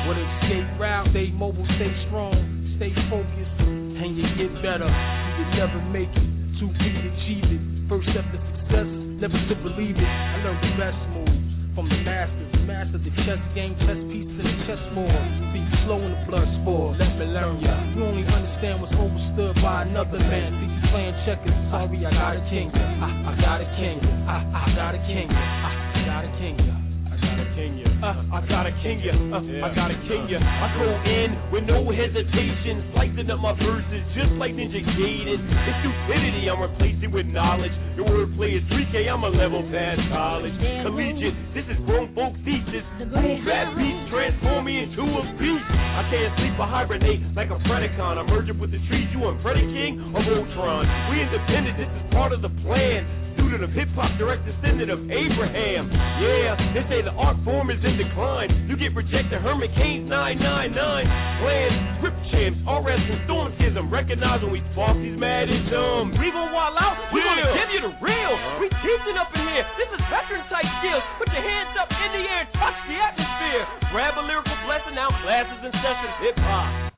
ya. I go in with no hesitation, slicing up my verses just like Ninja Gaiden. It's stupidity I'm replacing with knowledge. Your wordplay is 3K, I'm a level past college. Collegiate, this is grown folk thesis. Bad beats transform me into a beast. I can't sleep or hibernate like a Predacon. I'm merging with the trees, you and Predator King or Voltron. We independent, this is part of the plan student of hip hop, direct descendant of Abraham. Yeah, they say the art form is in decline. You get rejected, Herman Cain's 999. Plan, script champs, RS and storm schism. Recognize when we false, he's mad and dumb. We gon' wall out, we Yeah. gonna give you the real. We teaching up in here, this is veteran type skills. Put your hands up in the air and touch the atmosphere. Grab a lyrical blessing, out classes and sessions, hip hop.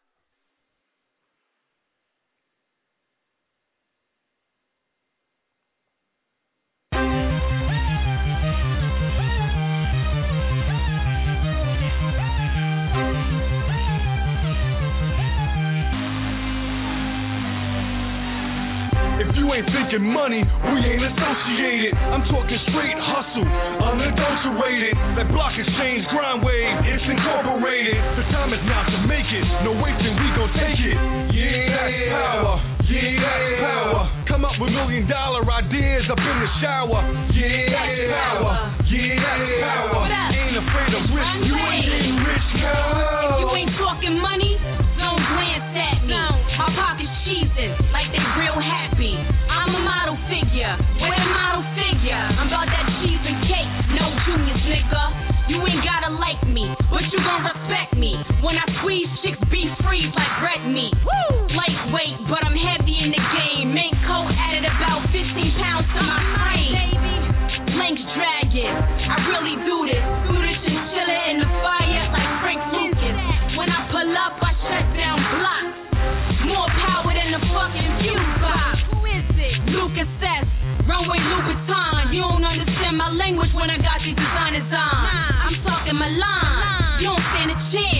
If you ain't thinking money, we ain't associated. I'm talking straight hustle, unadulterated. That block exchange grind wave, it's incorporated. The time is now to make it. No waiting, we gon' take it. Yeah, that's power. Yeah, that's power. Come up with million dollar ideas up in the shower. Yeah, that's power. Yeah, that's power. Ain't afraid of risk. You ain't getting rich, If you ain't talking money, don't glance at me. My pockets cheesing like they real happy. I'm a model figure, with a model figure. I'm about that cheese and cake, no juniors, nigga. You ain't gotta like me, but you gon' respect me. When I squeeze chicks, be freeze like red meat. Lightweight, but I'm in the game. Mink coat added about 15 pounds to my frame. Links dragging, I really do this. Do this chinchilla in the fire like Frank Lucas. When I pull up, I shut down blocks. More power than the fucking fuse box. Who is it? Lucas S. Runway Louboutin. You don't understand my language when I got these designers on. I'm talking Milan. You don't stand a chance.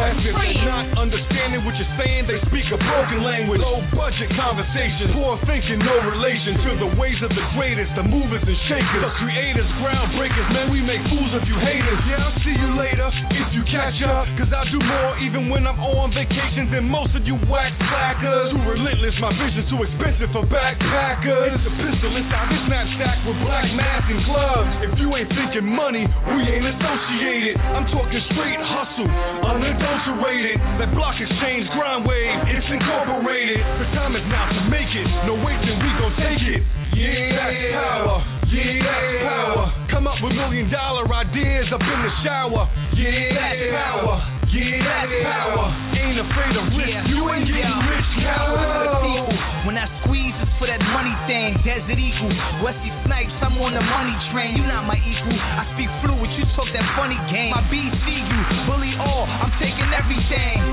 City out Class in if France. they're not understanding what you're saying, they speak a broken language. Low budget conversation, poor thinking, no relation to the ways of the greatest, the movers and shakers, the creators, groundbreakers. Man, we make fools of you haters. Yeah, I'll see you later if you catch up. Cause I do more even when I'm on vacation than most of you whack slackers. Too relentless, my vision too expensive for backpackers. It's a pistol inside this knapsack with black mask and gloves. If you ain't thinking money, we ain't associated. I'm talking straight hustle, That block exchange grind wave, it's incorporated. The time is now to make it. No waiting, we gon' take it. Yeah, that's power. Yeah, that's power. Come up with million dollar ideas up in the shower. Yeah, that's power. Yeah, that's power. Ain't afraid of risk. You ain't getting rich, coward. Thing. Desert Eagle, Wesley Snipes, I'm on the money train. You not my equal. I speak fluid, you talk that funny game. My BC, you bully all. I'm taking everything.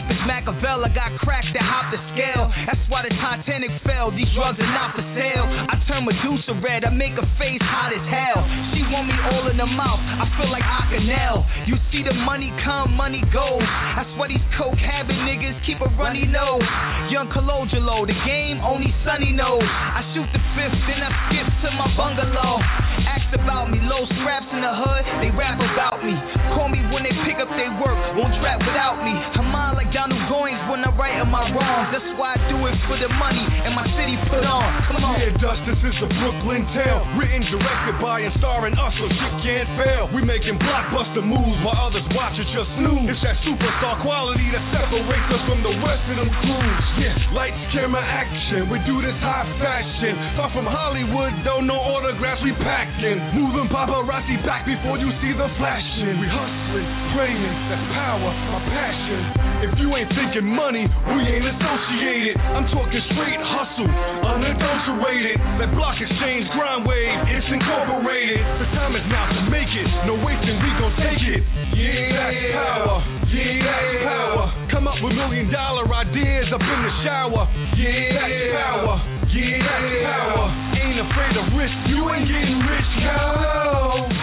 Deep as Machiavelli, I got cracked that hop the scale. That's why the Titanic fell. These drugs are not for sale. I turn Medusa red, I make her face hot as hell. She want me all in the mouth. I feel like Akinel. You see the money come, money go. That's why these coke habit niggas keep a runny nose. Young Cologelo, the game only Sunny knows. I shoot the fifth, then I skip to my bungalow. About me, low scraps in the hood, they rap about me. Call me when they pick up their work, won't without me. I'm on like Goings when I my wrongs. That's why I do it for the money and my city put on. Come on. Yeah, Dust, this is a Brooklyn tale. Written, directed by, and starring us, so shit can't fail. We making blockbuster moves while others watch it just snooze. It's that superstar quality that separates us from the rest of them crews. Yeah, lights, camera, action. We do this high fashion. Far from Hollywood, though, no autographs we packing. Moving paparazzi back before you see the flashing. We hustling, praying, that's power, my passion. If you ain't thinking money, we ain't associated. I'm talking straight hustle, unadulterated. That block exchange grind wave, it's incorporated. The time is now to make it. No wasting, we gon' take it. Yeah, that's power. Yeah, that's power. Come up with million dollar ideas up in the shower. Yeah, that's power. Yeah, power. Ain't afraid of risk. You ain't getting rich, cow.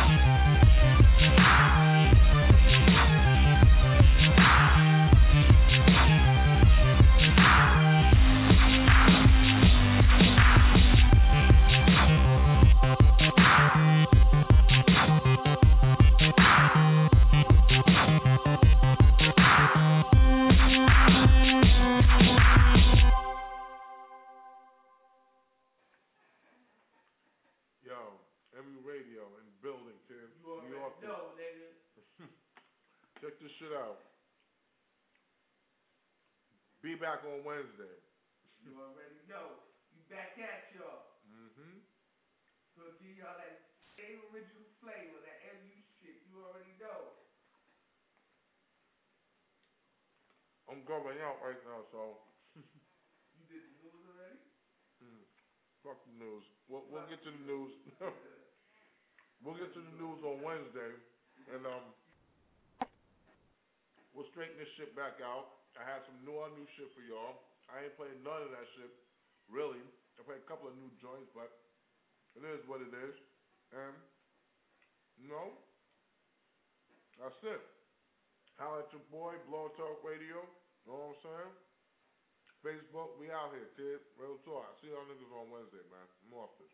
Shit out. Be back on Wednesday. You already know. You back at y'all. Mm-hmm. Gonna give y'all that same original flavor, that MU shit. You already know. I'm going out right now, so You did the news already? hmm, fuck the news. We'll, we'll get to the news. we'll get to the news on Wednesday, and um, we'll straighten this shit back out. I had some new on new shit for y'all. I ain't playing none of that shit, really. I played a couple of new joints, but it is what it is. And you know, that's it. Holla at your boy, Blog Talk Radio. You Know what I'm saying? Facebook, we out here, kid. Real talk. I see y'all niggas on Wednesday, man. I'm off this.